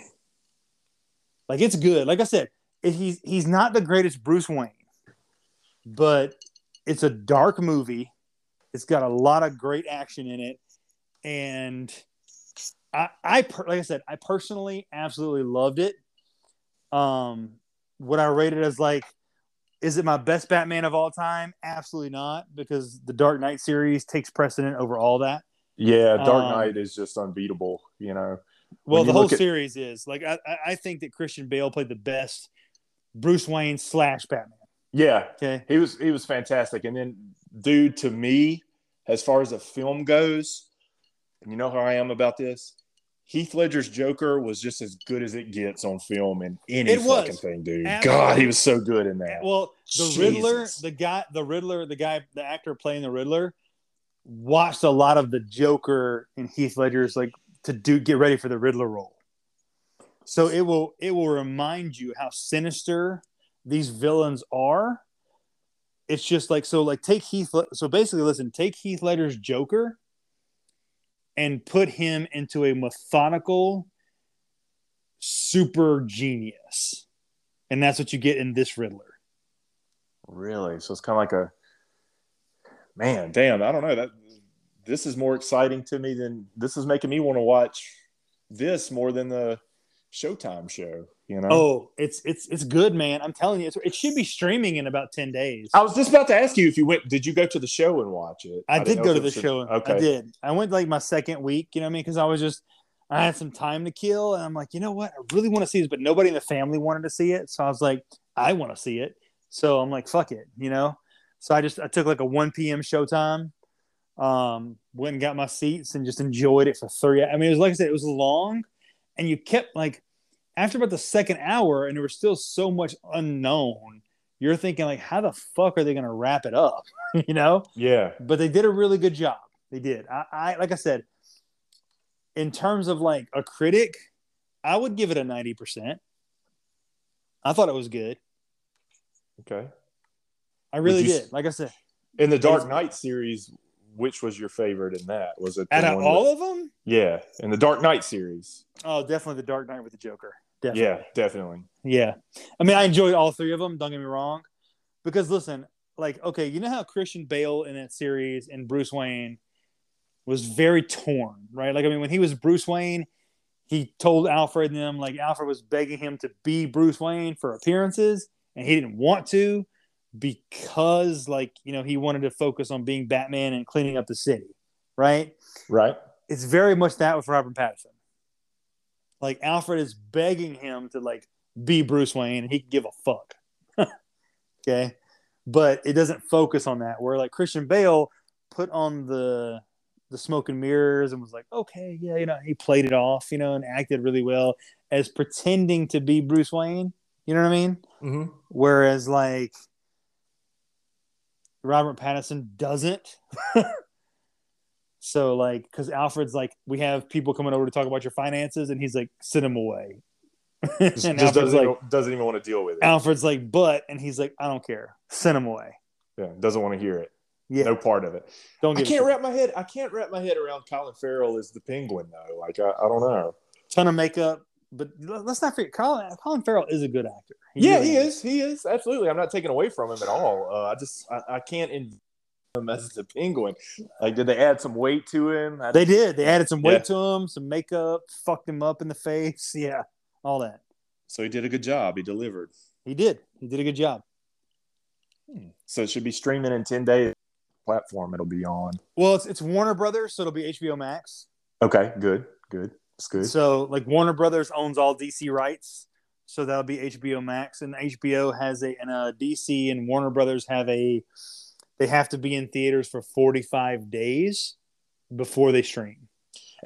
Like, it's good. Like I said, he's he's not the greatest Bruce Wayne, but it's a dark movie. It's got a lot of great action in it, and I, I per- like I said, I personally absolutely loved it. Um, would I rate it as like, is it my best Batman of all time? Absolutely not, because the Dark Knight series takes precedent over all that. Yeah, Dark Um, Knight is just unbeatable. You know. Well, the whole at- series is like I, I- think that Christian Bale played the best Bruce Wayne slash Batman. Yeah, Okay, he was he was fantastic. And then, dude, to me, as far as the film goes, and you know how I am about this. Heath Ledger's Joker was just as good as it gets on film in any It was. fucking thing, dude. Absolutely. God, he was so good in that. well, the Jesus. Riddler, the guy, the Riddler, the guy, the actor playing the Riddler, watched a lot of the Joker and Heath Ledger's like to do get ready for the Riddler role. So it will it will remind you how sinister these villains are. It's just like so like take Heath so basically listen, take Heath Ledger's Joker and put him into a methodical super genius. And that's what you get in this Riddler. Really? So it's kind of like a man. Damn, I don't know that this is more exciting to me than this is making me want to watch this more than the Showtime show. You know? Oh, it's it's it's good, man. I'm telling you, it's, it should be streaming in about ten days. I was just about to ask you if you went. Did you go to the show and watch it? I, did didn't go to the show. Okay. I did. I went like my second week. You know what I mean? Because I was just I had some time to kill, and I'm like, you know what? I really want to see this, but nobody in the family wanted to see it. So I was like, I want to see it. So I'm like, fuck it, you know. So I just I took like a 1 p.m. showtime. Um, went and got my seats and just enjoyed it for three. I mean, it was like I said, it was long, and you kept like after about the second hour, and there was still so much unknown. You're thinking like, how the fuck are they gonna wrap it up? you know Yeah. but they did a really good job. They did. I, I like I said, in terms of like a critic, I would give it a ninety percent. I thought it was good. Okay. I really you did. Like I said, In the Dark Knight series, which was your favorite in that? Was it out of all with- of them, Yeah, in the Dark Knight series. oh, definitely the Dark Knight with the Joker. Definitely. Yeah, definitely. Yeah. I mean, I enjoyed all three of them. Don't get me wrong, because listen, like, okay, you know how Christian Bale in that series and Bruce Wayne was very torn, right? Like, I mean, when he was Bruce Wayne, he told Alfred and them like Alfred was begging him to be Bruce Wayne for appearances, and he didn't want to because, like, you know, he wanted to focus on being Batman and cleaning up the city, right? Right. it's very much that with Robert Pattinson. Like Alfred is begging him to like be Bruce Wayne, and he can give a fuck. okay, but it doesn't focus on that. Where like Christian Bale put on the the smoke and mirrors and was like, okay, yeah, you know, he played it off, you know, and acted really well as pretending to be Bruce Wayne. You know what I mean? Mm-hmm. Whereas like Robert Pattinson doesn't. so like, because Alfred's like, we have people coming over to talk about your finances, and he's like, send them away. And just Alfred's doesn't, like, even, doesn't even want to deal with it. Alfred's like, but, and he's like, I don't care, send him away. yeah, doesn't want to hear it. Yeah, No part of it. don't I can't wrap my head. I can't wrap my head around Colin Farrell as the Penguin though. Like I, I don't know. ton of makeup, but let's not forget, Colin, Colin Farrell is a good actor. He yeah, really he is. He is absolutely. I'm not taking away from him at all. Uh, I just I, I can't envision him as the Penguin. Like, did they add some weight to him? I, They did. They added some weight Yeah. to him, some makeup, fucked him up in the face. Yeah, all that. so he did a good job. He delivered. He did. He did a good job. So it should be streaming in ten days. Platform it'll be on. Well, it's, it's Warner Brothers, so it'll be HBO Max. Okay, good, good. That's good. So, like Warner Brothers owns all DC rights, so that'll be HBO Max, and HBO has a and uh, DC and Warner Brothers have a they have to be in theaters for forty five days before they stream.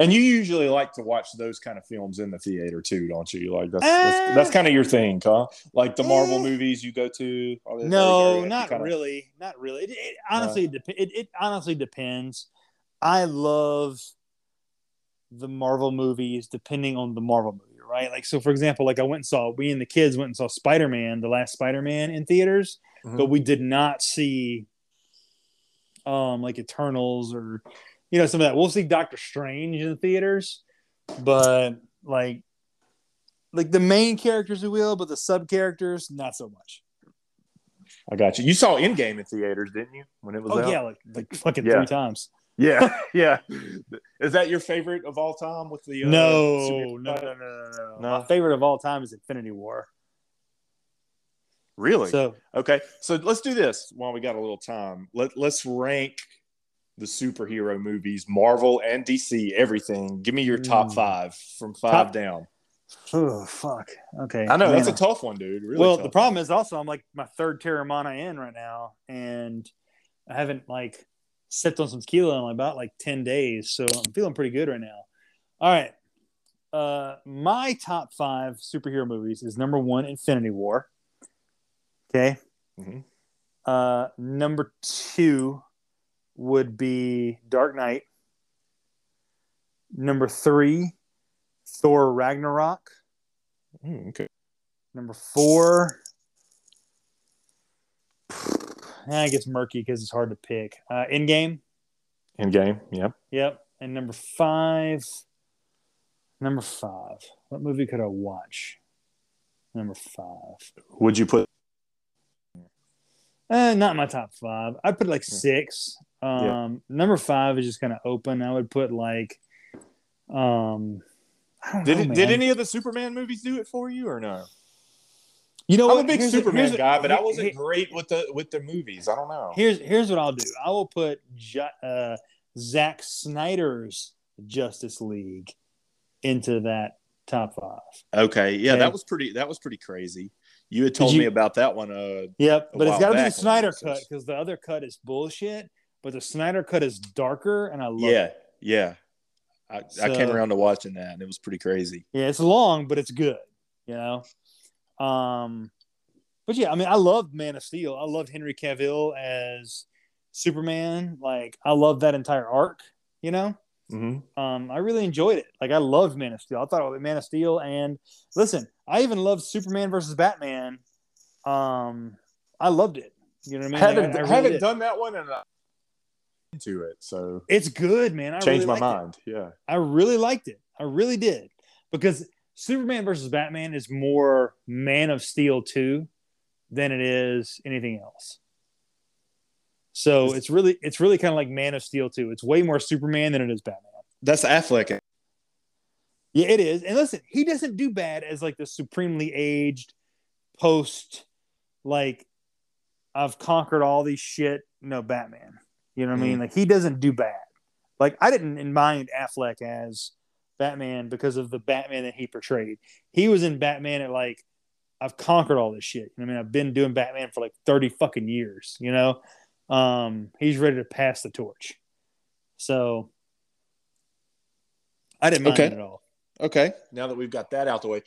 And you usually like to watch those kind of films in the theater too, don't you? Like that's that's, that's kind of your thing, huh? Like the Marvel Eh. movies you go to. No, not kinda- really, not really. It, it honestly it, it honestly depends. I love the Marvel movies depending on the Marvel movie, right? Like so for example, like I went and saw we and the kids went and saw Spider-Man, the last Spider-Man in theaters, Mhm. but we did not see um like Eternals or you know some of that. We'll see Doctor Strange in the theaters, but like like the main characters we will, but the sub characters not so much. I got you. You saw Endgame in theaters, didn't you? When it was Oh out. yeah, like like fucking Yeah. three times. Yeah, yeah. Is that your favorite of all time? With the uh, no, no, no, no, no, no, No? My favorite of all time is Infinity War. Really? So okay, so let's do this while we got a little time. Let Let's rank the superhero movies, Marvel and DC, everything. Give me your top Mm. five from five Top- down. oh fuck. Okay. I know that's a tough one, dude. Really well, the problem is also I'm like my third Teremana in right now, and I haven't like sipped on some tequila in about like ten days, so I'm feeling pretty good right now. All right, uh, my top five superhero movies is number one, Infinity War. Okay. Mhm. Uh, number two would be Dark Knight. Number three, Thor Ragnarok. Mm, okay. Number four. Yeah, it gets murky because it's hard to pick. Uh, in game. Endgame. Yep. Yep. And number five. Number five. What movie could I watch? Number five. Would you put? Eh, not my top five. I'd put like six. Um, Yeah. number five is just kind of open. I would put like, um, Did know, it, did any of the Superman movies do it for you or no? You know I'm what? a big Here's Superman the- guy, but I wasn't here- great with the with the movies. I don't know. Here's here's what I'll do. I will put uh, Zack Snyder's Justice League into that top five. Okay, yeah, Okay. that was pretty. That was pretty crazy. You had told you- me about that one. Uh, Yep, A but it's got to be the Snyder cut because the other cut is bullshit. But the Snyder cut is darker, and I love yeah, it. yeah. I, I came around to watching that, and it was pretty crazy. Yeah, it's long, but it's good. You know. Um, but yeah, I mean, I loved Man of Steel. I loved Henry Cavill as Superman. Like, I loved that entire arc. You know. Mm-hmm. Um, I really enjoyed it. Like I loved Man of Steel. I thought it was Man of Steel, and listen, I even loved Superman versus Batman. Um, I loved it. You know what I mean? Like, haven't I- I really haven't done that one, and I'm into it. So It's good, man. I changed really my liked it. mind. Yeah. I really liked it. I really did because Superman versus Batman is more Man of Steel two than it is anything else. So it's really it's really kind of like Man of Steel two. It's way more Superman than it is Batman. That's Affleck. Yeah, it is. And listen, he doesn't do bad as like the supremely aged post, like I've conquered all these shit. No, Batman. You know what I mean? Mm-hmm. Like he doesn't do bad. Like I didn't mind Affleck as Batman because of the Batman that he portrayed. He was in Batman at like I've conquered all this shit. I mean, I've been doing Batman for like 30 fucking years, you know? Um, he's ready to pass the torch. So I didn't mind Okay. it at all. Okay. Now that we've got that out the way,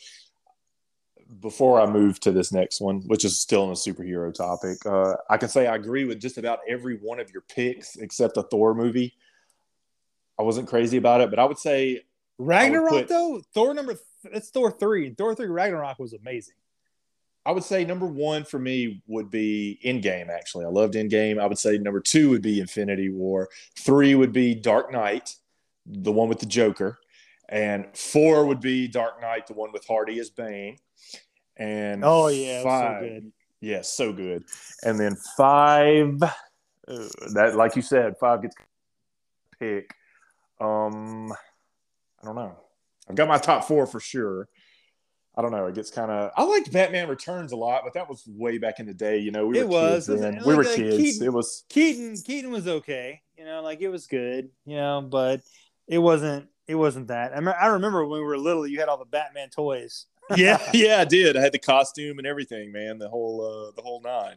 before I move to this next one, which is still on a superhero topic, uh, I can say I agree with just about every one of your picks except the Thor movie. I wasn't crazy about it, but I would say Ragnarok put- though, Thor number th- it's Thor three. Thor three Ragnarok was amazing. I would say number one for me would be Endgame. Actually, I loved Endgame. I would say number two would be Infinity War. Three would be Dark Knight, the one with the Joker, and four would be Dark Knight, the one with Hardy as Bane. And Oh yeah, five, so good. yeah, so good. And then five, uh, that like you said, five gets pick. Um, I don't know. I've got my top four for sure. I don't know. It gets kind of. I liked Batman Returns a lot, but that was way back in the day. You know, we It were was. kids Listen, then. we like, were like, kids. Keaton- it was. Keaton Keaton was okay, you know, like it was good, you know, but it wasn't it wasn't that. I, me- I remember when we were little, you had all the Batman toys. Yeah, yeah, I did. I had the costume and everything, man. The whole, uh, the whole nine.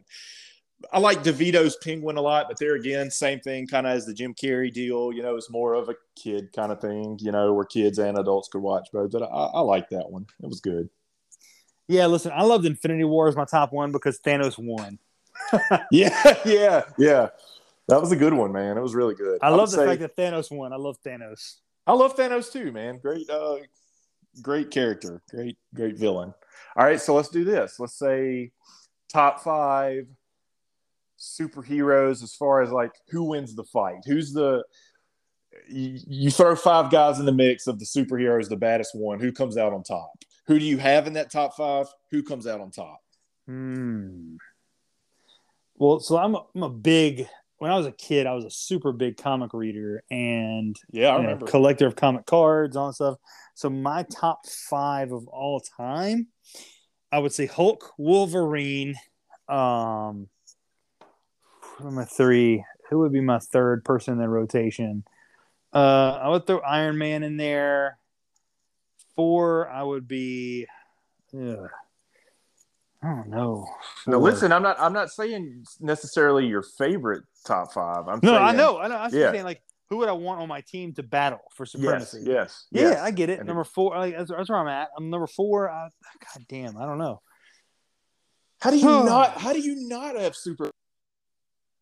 I like DeVito's Penguin a lot, but there again, same thing, kind of as the Jim Carrey deal. You know, it's more of a kid kind of thing. You know, where kids and adults could watch both. But I, I like that one. It was good. Yeah, listen, I loved Infinity War as my top one because Thanos won. Yeah, yeah, yeah. That was a good one, man. It was really good. I would love the say- fact that Thanos won. I love Thanos. I love Thanos too, man. Great, uh, great character, great, great villain. All right, so let's do this. Let's say top five superheroes as far as like who wins the fight. Who's the you, you throw five guys in the mix of the superheroes, the baddest one. Who comes out on top? Who do you have in that top five? Who comes out on top? Hmm. Well, so I'm a, I'm a big. When I was a kid, I was a super big comic reader and Yeah, I you know, collector of comic cards, all that stuff. So my top five of all time, I would say Hulk, Wolverine. Um, my three? Who would be my third person in the rotation? Uh, I would throw Iron Man in there. Four, I would be. ugh, I don't know. No, listen, I'm not. I'm not saying necessarily your favorite top five. I'm No, saying, I know, I know. I'm Yeah. saying like, who would I want on my team to battle for supremacy? yes, Yeah, yes. I get it. And- Number four, like, that's, that's where I'm at. I'm number four. I, God damn, I don't know. How do you not? How do you not have super?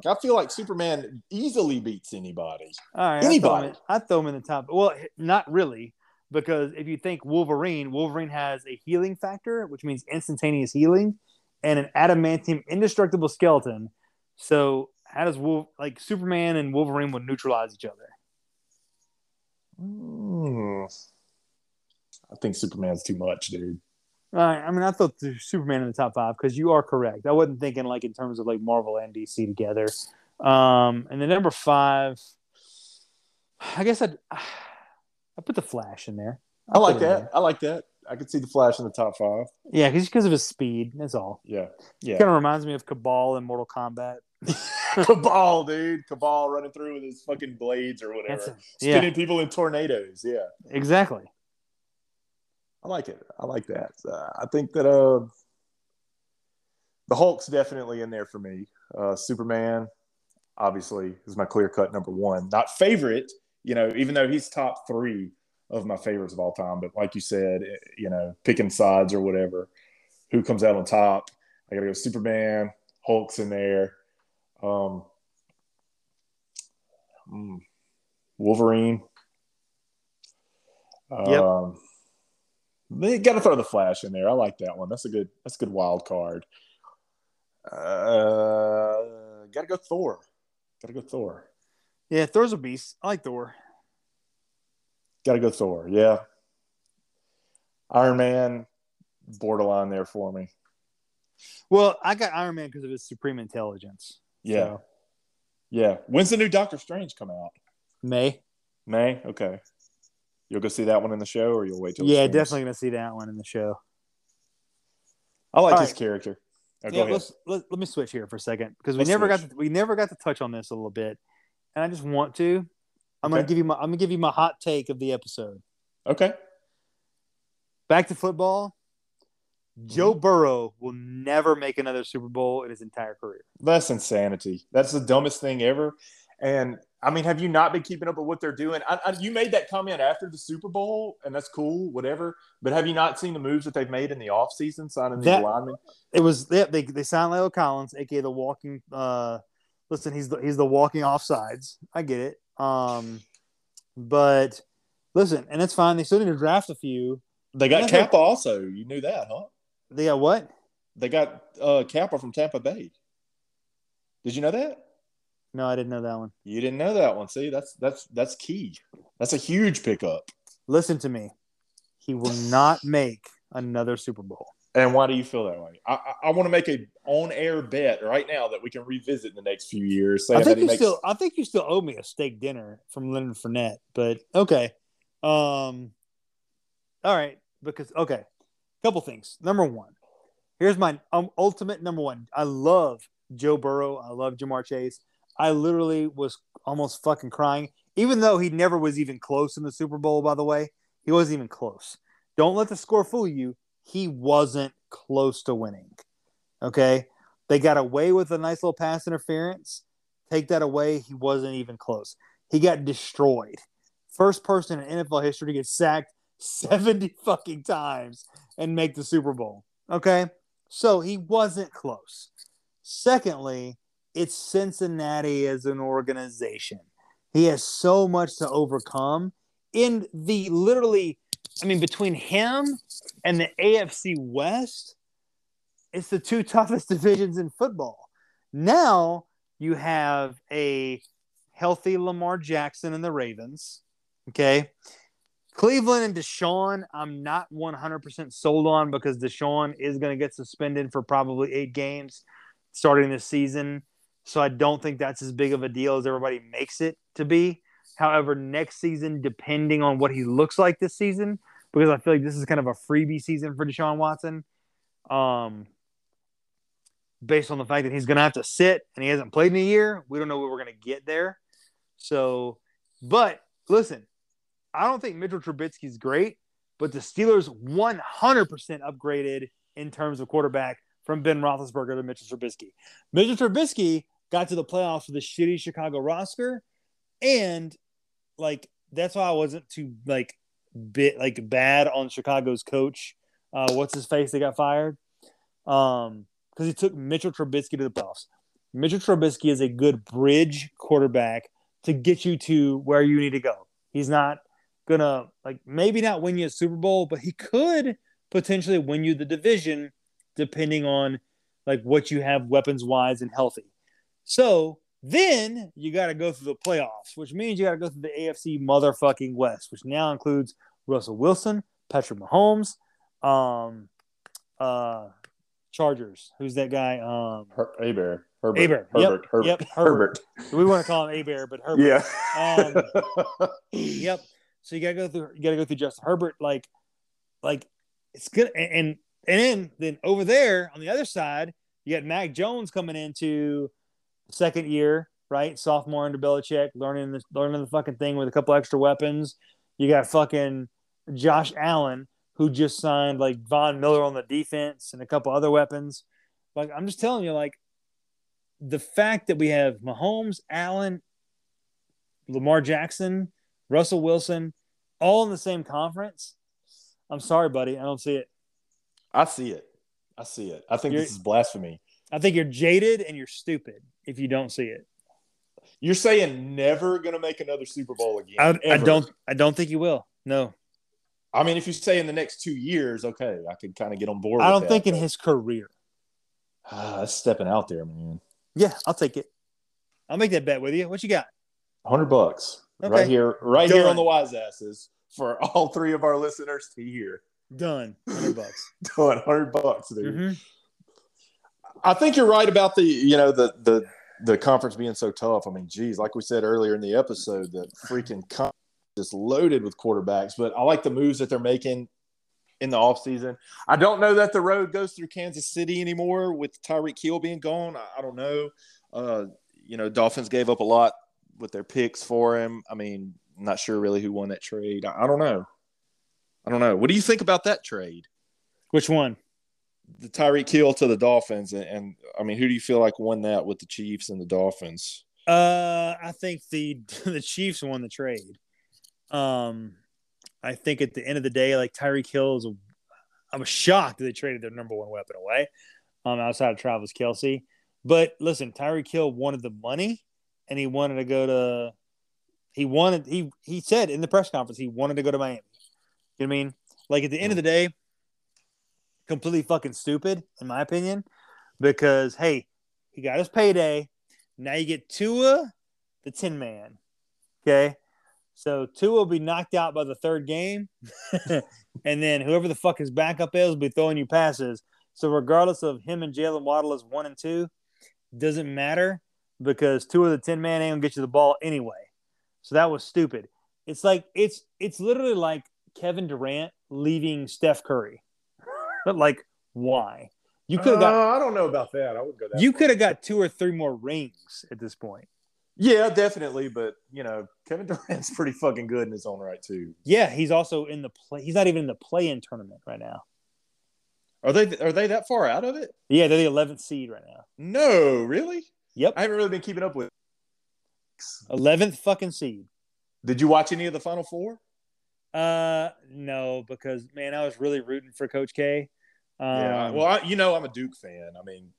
I feel like Superman easily beats anybody. All right, Anybody. I throw, him in, throw him in the top. Well, not really, because if you think Wolverine, Wolverine has a healing factor, which means instantaneous healing, and an adamantium indestructible skeleton. So how does Wolf like Superman and Wolverine would neutralize each other? Hmm. I think Superman's too much, dude. I mean, I thought the Superman in the top five because you are correct. I wasn't thinking like in terms of like Marvel and DC together. Um, and then number five, I guess I'd I put the Flash in there. I I'll like that. I like that. I could see the Flash in the top five. Yeah, just because of his speed. That's all. Yeah, yeah. Kind of reminds me of Kabal in Mortal Kombat. Kabal, dude. Kabal running through with his fucking blades or whatever. Spinning yeah, people in tornadoes. Yeah. exactly. I like it. I like that. Uh, I think that uh, the Hulk's definitely in there for me. Uh, Superman, obviously, is my clear cut number one. Not favorite, you know, even though he's top three of my favorites of all time. But like you said, eh, you know, picking sides or whatever, who comes out on top? I got to go Superman. Hulk's in there. Um, mm, Wolverine. Yep. Um, they got to throw the Flash in there. I like that one. That's a good. That's a good wild card. Uh, got to go Thor. Got to go Thor. Yeah, Thor's a beast. I like Thor. Got to go Thor. Yeah. Iron Man, borderline there for me. Well, I got Iron Man because of his supreme intelligence. Yeah. So, Yeah. When's the new Doctor Strange come out? May. May. Okay. You'll go see that one in the show, or you'll wait till. Yeah, definitely gonna see that one in the show. I like All his right. character. Oh, yeah, let's let, let me switch here for a second because we Let's never got to, we never got to touch on this a little bit, and I just want to. I'm gonna give you my I'm gonna give you my hot take of the episode. Okay. Back to football. Mm-hmm. Joe Burrow will never make another Super Bowl in his entire career. That's insanity. That's the dumbest thing ever. And I mean, have you not been keeping up with what they're doing? I, I, you made that comment after the Super Bowl, and that's cool, whatever. But have you not seen the moves that they've made in the offseason, signing these That- linemen? It was they they, they signed La'el Collins, aka the walking. Uh, listen, he's the he's the walking offsides. I get it. Um, but listen, and it's fine. They still need to draft a few. They got Yeah, they- Cappa also. You knew that, huh? They got what? They got uh, Cappa from Tampa Bay. Did you know that? No, I didn't know that one. You didn't know that one. See, that's that's that's key. That's a huge pickup. Listen to me. He will not make another Super Bowl. And why do you feel that way? I, I, I want to make a on-air bet right now that we can revisit in the next few years. I think you makes, still I think you still owe me a steak dinner from Leonard Fournette, but okay. Um all right, because okay. Couple things. Number one, here's my um, ultimate number one. I love Joe Burrow. I love Ja'Marr Chase. I literally was almost fucking crying, even though he never was even close in the Super Bowl, by the way. He wasn't even close. Don't let the score fool you. He wasn't close to winning. Okay. They got away with a nice little pass interference. Take that away. He wasn't even close. He got destroyed. First person in NFL history to get sacked 70 fucking times and make the Super Bowl. Okay. So he wasn't close. Secondly, it's Cincinnati as an organization. He has so much to overcome in the literally, I mean, between him and the AFC West, it's the two toughest divisions in football. Now you have a healthy Lamar Jackson and the Ravens. Okay. Cleveland and Deshaun, I'm not 100% sold on because Deshaun is going to get suspended for probably eight games starting this season. So I don't think that's as big of a deal as everybody makes it to be. However, next season, depending on what he looks like this season, because I feel like this is kind of a freebie season for Deshaun Watson, um, based on the fact that he's going to have to sit and he hasn't played in a year, we don't know what we're going to get there. So, but listen, I don't think Mitchell Trubisky's great, but the Steelers 100% upgraded in terms of quarterback from Ben Roethlisberger to Mitchell Trubisky. Mitchell Trubisky got to the playoffs with a shitty Chicago roster, and like that's why I wasn't too like bit like bad on Chicago's coach. Uh, what's his face? They got fired um because he took Mitchell Trubisky to the playoffs. Mitchell Trubisky is a good bridge quarterback to get you to where you need to go. He's not gonna like maybe not win you a Super Bowl, but he could potentially win you the division depending on like what you have weapons wise and healthy. So then you got to go through the playoffs, which means you got to go through the AFC motherfucking West, which now includes Russell Wilson, Patrick Mahomes, um, uh, Chargers. Who's that guy? Um, Bear. Herbert. Herbert. Yep. Herbert. Yep. Herbert. We want to call him Aber, but Herbert. Yeah. Um, Yep. So you gotta go through. You gotta go through Justin Herbert. Like, like it's good. And and, and then then over there on the other side, you got Mac Jones coming into second year, right? Sophomore under Belichick, learning this, learning the fucking thing with a couple extra weapons. You got fucking Josh Allen, who just signed like Von Miller on the defense and a couple other weapons. Like I'm just telling you, like the fact that we have Mahomes, Allen, Lamar Jackson, Russell Wilson, all in the same conference. I'm sorry, buddy. I don't see it. I see it. I see it. I think You're- this is blasphemy. I think you're jaded and you're stupid if you don't see it. You're saying never going to make another Super Bowl again. I, I don't. I don't think you will. No, I mean, if you say in the next two years, okay, I could kind of get on board. I don't that, think in his career. Ah, that's stepping out there, man. Yeah, I'll take it. I'll make that bet with you. What you got? Hundred bucks Okay. right here, right here on the wise asses for all three of our listeners to hear. Done. Hundred bucks. Done, hundred bucks, dude. Mhm. I think you're right about the you know the the the conference being so tough. I mean, geez, like we said earlier in the episode, that freaking conference is loaded with quarterbacks. But I like the moves that they're making in the offseason. I don't know that the road goes through Kansas City anymore with Tyreek Hill being gone. I, I don't know. Uh, you know, Dolphins gave up a lot with their picks for him. I mean, I'm not sure really who won that trade. I, I don't know. I don't know. What do you think about that trade? Which one? The Tyreek Hill to the Dolphins, and, and I mean, who do you feel like won that with the Chiefs and the Dolphins? Uh, I think the the Chiefs won the trade. Um, I think at the end of the day, like Tyreek Hill is, a, I shocked that they traded their number one weapon away, um, outside of Travis Kelce. But listen, Tyreek Hill wanted the money, and he wanted to go to. He wanted he he said in the press conference he wanted to go to Miami. You know what I mean? Like at the end of the day, completely fucking stupid in my opinion, because hey, he got his payday. Now you get Tua, the Tin Man. Okay. So Tua will be knocked out by the third game. and then whoever the fuck his backup is will be throwing you passes. So regardless of him and Jaylen Waddle is one and two, doesn't matter because Tua of the Tin Man ain't gonna get you the ball anyway. So that was stupid. It's like it's it's literally like Kevin Durant leaving Steph Curry. But like, why? You could have got Uh, I don't know about that. I would go that. you could have got two or three more rings at this point. yeah, definitely. But you know, Kevin Durant's pretty fucking good in his own right too. Yeah, he's also in the play. He's not even in the play-in tournament right now. Are they are they that far out of it? Yeah, they're the 11th seed right now. No, really. Yep, I haven't really been keeping up with. 11th fucking seed. Did you watch any of the Final Four? Uh, no, because man, I was really rooting for Coach K. Um, yeah. Well, I, you know, I'm a Duke fan. I mean,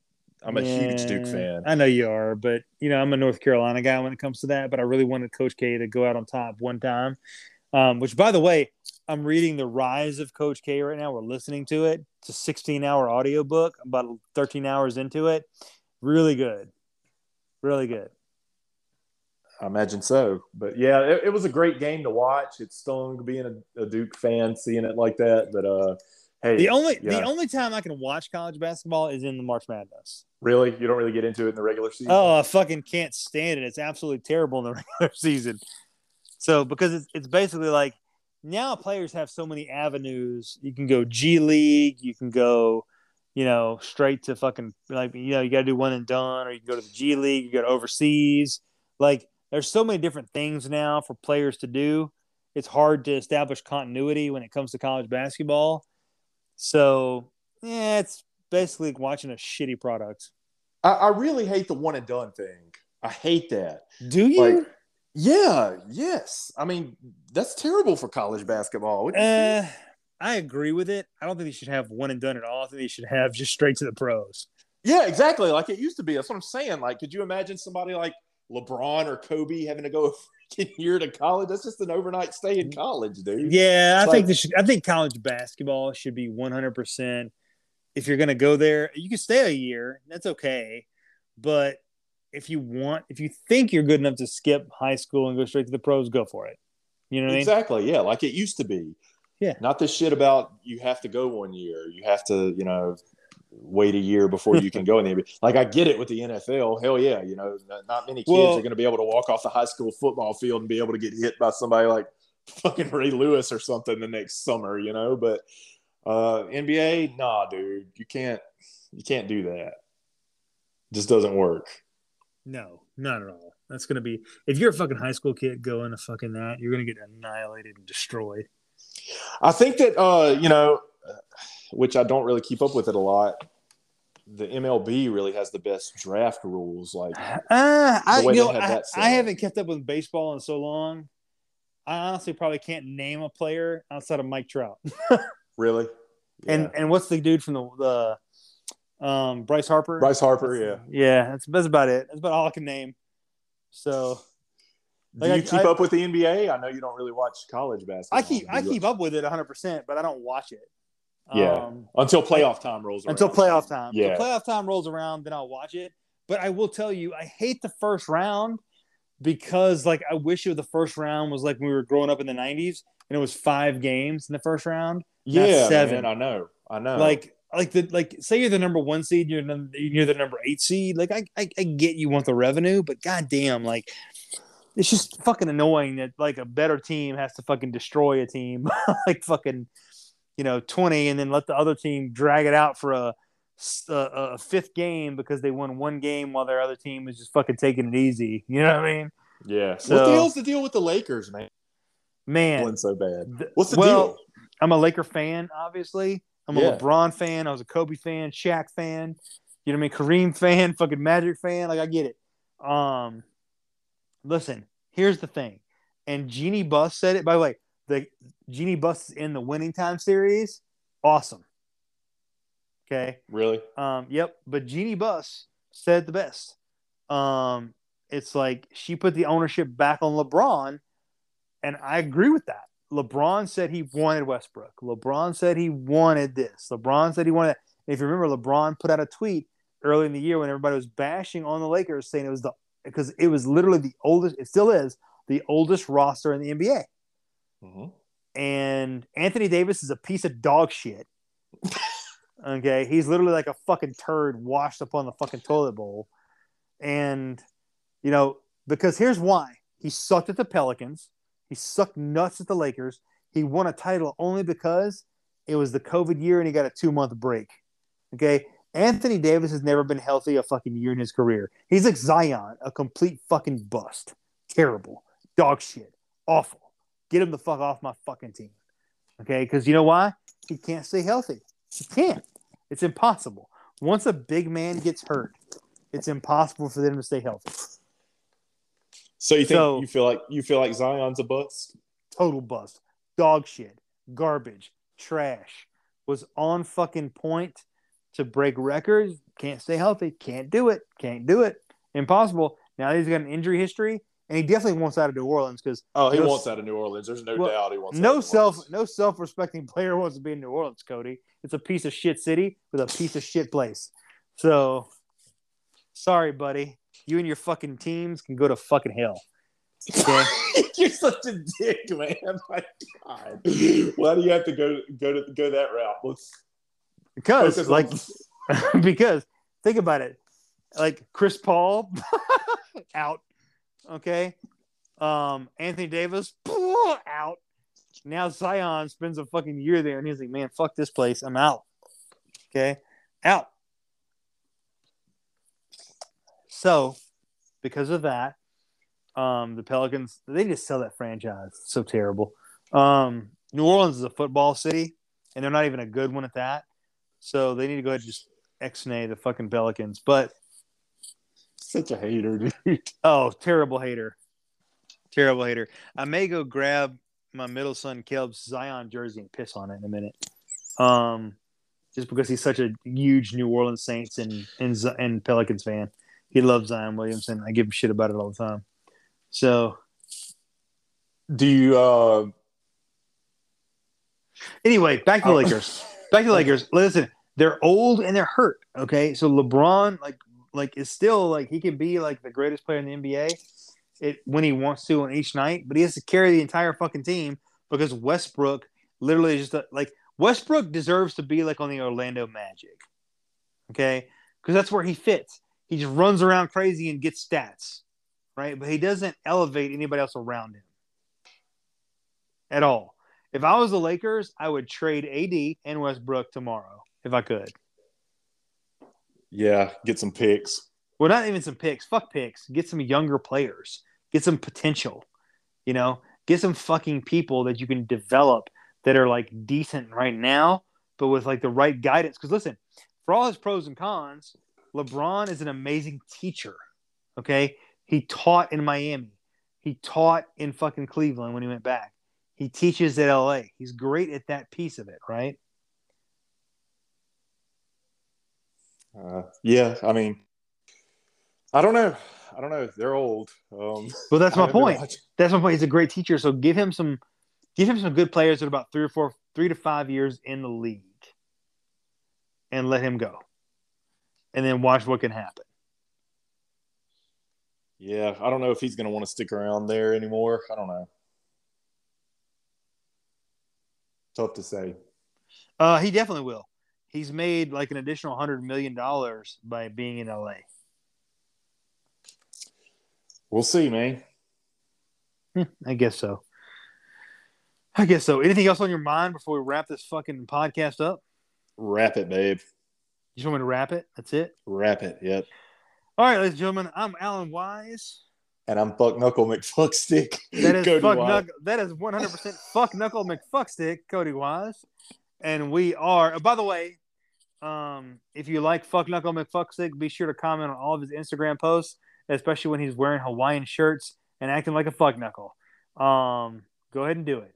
I'm a huge Duke fan. I know you are, but you know, I'm a North Carolina guy when it comes to that. But I really wanted Coach K to go out on top one time. Um, which, by the way, I'm reading the Rise of Coach K right now. We're listening to it. It's a 16 hour audiobook, about 13 hours into it. Really good, really good. I imagine so. But yeah, it, it was a great game to watch. It stung being a, a Duke fan, seeing it like that. But uh, hey, The only yeah. the only time I can watch college basketball is in the March Madness. really, you don't really get into it in the regular season. Oh, I fucking can't stand it. It's absolutely terrible in the regular season. So because it's it's basically like now players have so many avenues. You can go G League, you can go, you know, straight to fucking like you know, you gotta do one and done, or you can go to the G League, you go to overseas. Like there's so many different things now for players to do. It's hard to establish continuity when it comes to college basketball. So yeah, it's basically watching a shitty product. I, I really hate the one and done thing. I hate that. Do you? Like, yeah, yes. I mean, that's terrible for college basketball. Wouldn't you think? Uh, I agree with it. I don't think they should have one and done at all. I think they should have just straight to the pros. yeah, exactly. Like it used to be. That's what I'm saying. Like, could you imagine somebody like LeBron or Kobe having to go a freaking year to college? That's just an overnight stay in college, dude. Yeah, I It's think like- they should. I think college basketball should be 100. percent If you're going to go there, you can stay a year. That's okay. But if you want, if you think you're good enough to skip high school and go straight to the pros, go for it. You know what Exactly. Yeah, like it used to be. Yeah. Not this shit about you have to go one year. You have to, you know, wait a year before you can go in the NBA. Like I get it with the NFL. Hell yeah, you know, not, many kids Well- are going to be able to walk off the high school football field and be able to get hit by somebody like fucking Ray Lewis or something the next summer, you know. But uh, NBA, nah, dude, you can't you can't do that. Just doesn't work. No, not at all. That's gonna be if you're a fucking high school kid going to fucking that, you're gonna get annihilated and destroyed. I think that uh, you know, which I don't really keep up with it a lot. The MLB really has the best draft rules. Like, Uh, I, you know, I, I haven't kept up with baseball in so long. I honestly probably can't name a player outside of Mike Trout. really, And Yeah. and what's the dude from the the um, Bryce Harper? Bryce Harper, yeah. Yeah, that's that's about it. That's about all I can name. So Do Like, you I- keep I- up with the NBA? I know you don't really watch college basketball. I keep I keep up with it 100, percent but I don't watch it. Yeah. Um, until playoff time rolls around. until playoff time. Yeah. Until playoff time rolls around, then I'll watch it. But I will tell you, I hate the first round because like I wish it the first round was like when we were growing up in the '90s and it was five games in the first round. yeah, seven. man, I know, I know. Like like the like say you're the number one seed, you're num- you're the number eight seed. Like I, I I get you want the revenue, but goddamn, like it's just fucking annoying that like a better team has to fucking destroy a team like fucking you know 20 and then let the other team drag it out for a a fifth game because they won one game while their other team is just fucking taking it easy. You know what I mean? yeah. So- what the hell's the deal with the Lakers, man? Man, Playing so bad. What's the well, deal? I'm a Laker fan, obviously. I'm a Yeah. LeBron fan. I was a Kobe fan, Shaq fan. You know what I mean? Kareem fan, fucking Magic fan. Like I get it. Um, listen, here's the thing, and Jeanie Buss said it. By the way, the Jeanie Buss is in the Winning Time series. Awesome. Okay. Really? Um, yep. But Jeanie Buss said the best. Um, it's like she put the ownership back on LeBron, and I agree with that. LeBron said he wanted Westbrook. LeBron said he wanted this. LeBron said he wanted. If you remember, LeBron put out a tweet early in the year when everybody was bashing on the Lakers, saying it was the because it was literally the oldest. It still is the oldest roster in the NBA. Mhm. And Anthony Davis is a piece of dog shit. okay, he's literally like a fucking turd washed up on the fucking toilet bowl. And you know, because here's why. He sucked at the Pelicans. He sucked nuts at the Lakers. He won a title only because it was the COVID year and he got a two month break. Okay. Anthony Davis has never been healthy a fucking year in his career. He's like Zion, a complete fucking bust. Terrible. Dog shit. Awful. Get him the fuck off my fucking team. Okay. Because you know why? He can't stay healthy. He can't. It's impossible. Once a big man gets hurt, it's impossible for them to stay healthy. So you think So- you feel like you feel like Zion's a bust? total bust, dog shit, garbage, trash. Was on fucking point to break records. Can't stay healthy. Can't do it. Can't do it. Impossible. Now he's got an injury history, and he definitely wants out of New Orleans because Oh, he No- wants out of New Orleans. There's no Well, doubt he wants. out no of New self Orleans. no self respecting player wants to be in New Orleans. Cody, it's a piece of shit city with a piece of shit place. So, sorry, buddy. You and your fucking teams can go to fucking hell. Okay? You're such a dick, man. My God, why do you have to go go to go that route? Let's Because like on- because think about it like chris paul out okay. Um anthony davis out. Now zion spends a fucking year there and he's like man fuck this place. I'm out. Okay. Out. So because of that um the pelicans they just sell that franchise. It's so terrible. Um new orleans is a football city and they're not even a good one at that. So they need to go ahead and just X-nay the fucking Pelicans. But such a hater, dude. oh, terrible hater, terrible hater. I may go grab my middle son Kelb's Zion jersey and piss on it in a minute. Um, just because he's such a huge New Orleans Saints and and, and Pelicans fan, he loves Zion Williamson. I give him shit about it all the time. So Do you? uh anyway, back to the Oh. Lakers. Back to the Lakers. Listen, they're old and they're hurt. Okay, so LeBron, like, like is still like he can be like the greatest player in the NBA, it when he wants to on each night, but he has to carry the entire fucking team because Westbrook literally is just a, like Westbrook deserves to be like on the Orlando Magic. Okay, because that's where he fits. He just runs around crazy and gets stats, right? But he doesn't elevate anybody else around him at all. If I was the Lakers, I would trade AD and Westbrook tomorrow if I could. Yeah, get some picks. Well, not even some picks. Fuck picks. Get some younger players. Get some potential. You know, get some fucking people that you can develop that are like decent right now, but with like the right guidance. Because listen, for all his pros and cons, LeBron is an amazing teacher. Okay. He taught in Miami. He taught in fucking Cleveland when he went back. He teaches at LA. He's great at that piece of it, right? Uh, yeah, I mean, I don't know. I don't know. They're old. Um, well, that's my point. That's my point. He's a great teacher. So give him some, give him some good players that are about three or four, three to five years in the league, and let him go, and then watch what can happen. Yeah, I don't know if he's going to want to stick around there anymore. I don't know. Tough to say. Uh, he definitely will. He's made like an additional hundred million dollars by being in LA. We'll see, man. Hmm, I guess so. I guess so. Anything else on your mind before we wrap this fucking podcast up? Wrap it, babe. You just want me to wrap it? That's it? Wrap it, yep. All right, ladies and gentlemen, I'm Alan Wise. And I'm Fuck Knuckle McFuckstick. That is fuck knuckle, that is 100% Fuck Knuckle McFuckstick, Cody Wise. And we are, oh, by the way, um, if you like Fuck Knuckle McFuckstick, be sure to comment on all of his Instagram posts especially when he's wearing Hawaiian shirts and acting like a fuck knuckle. Um, go ahead and do it.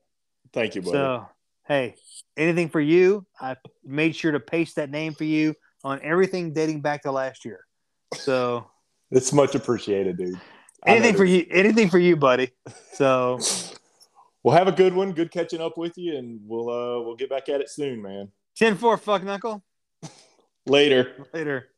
Thank you, buddy. So, hey, anything for you? I made sure to paste that name for you on everything dating back to last year. So, it's much appreciated, dude. Anything for you? Anything for you, buddy. So, we'll have a good one. Good catching up with you, and we'll uh we'll get back at it soon, man. 10-4, fuck knuckle. Later. Later.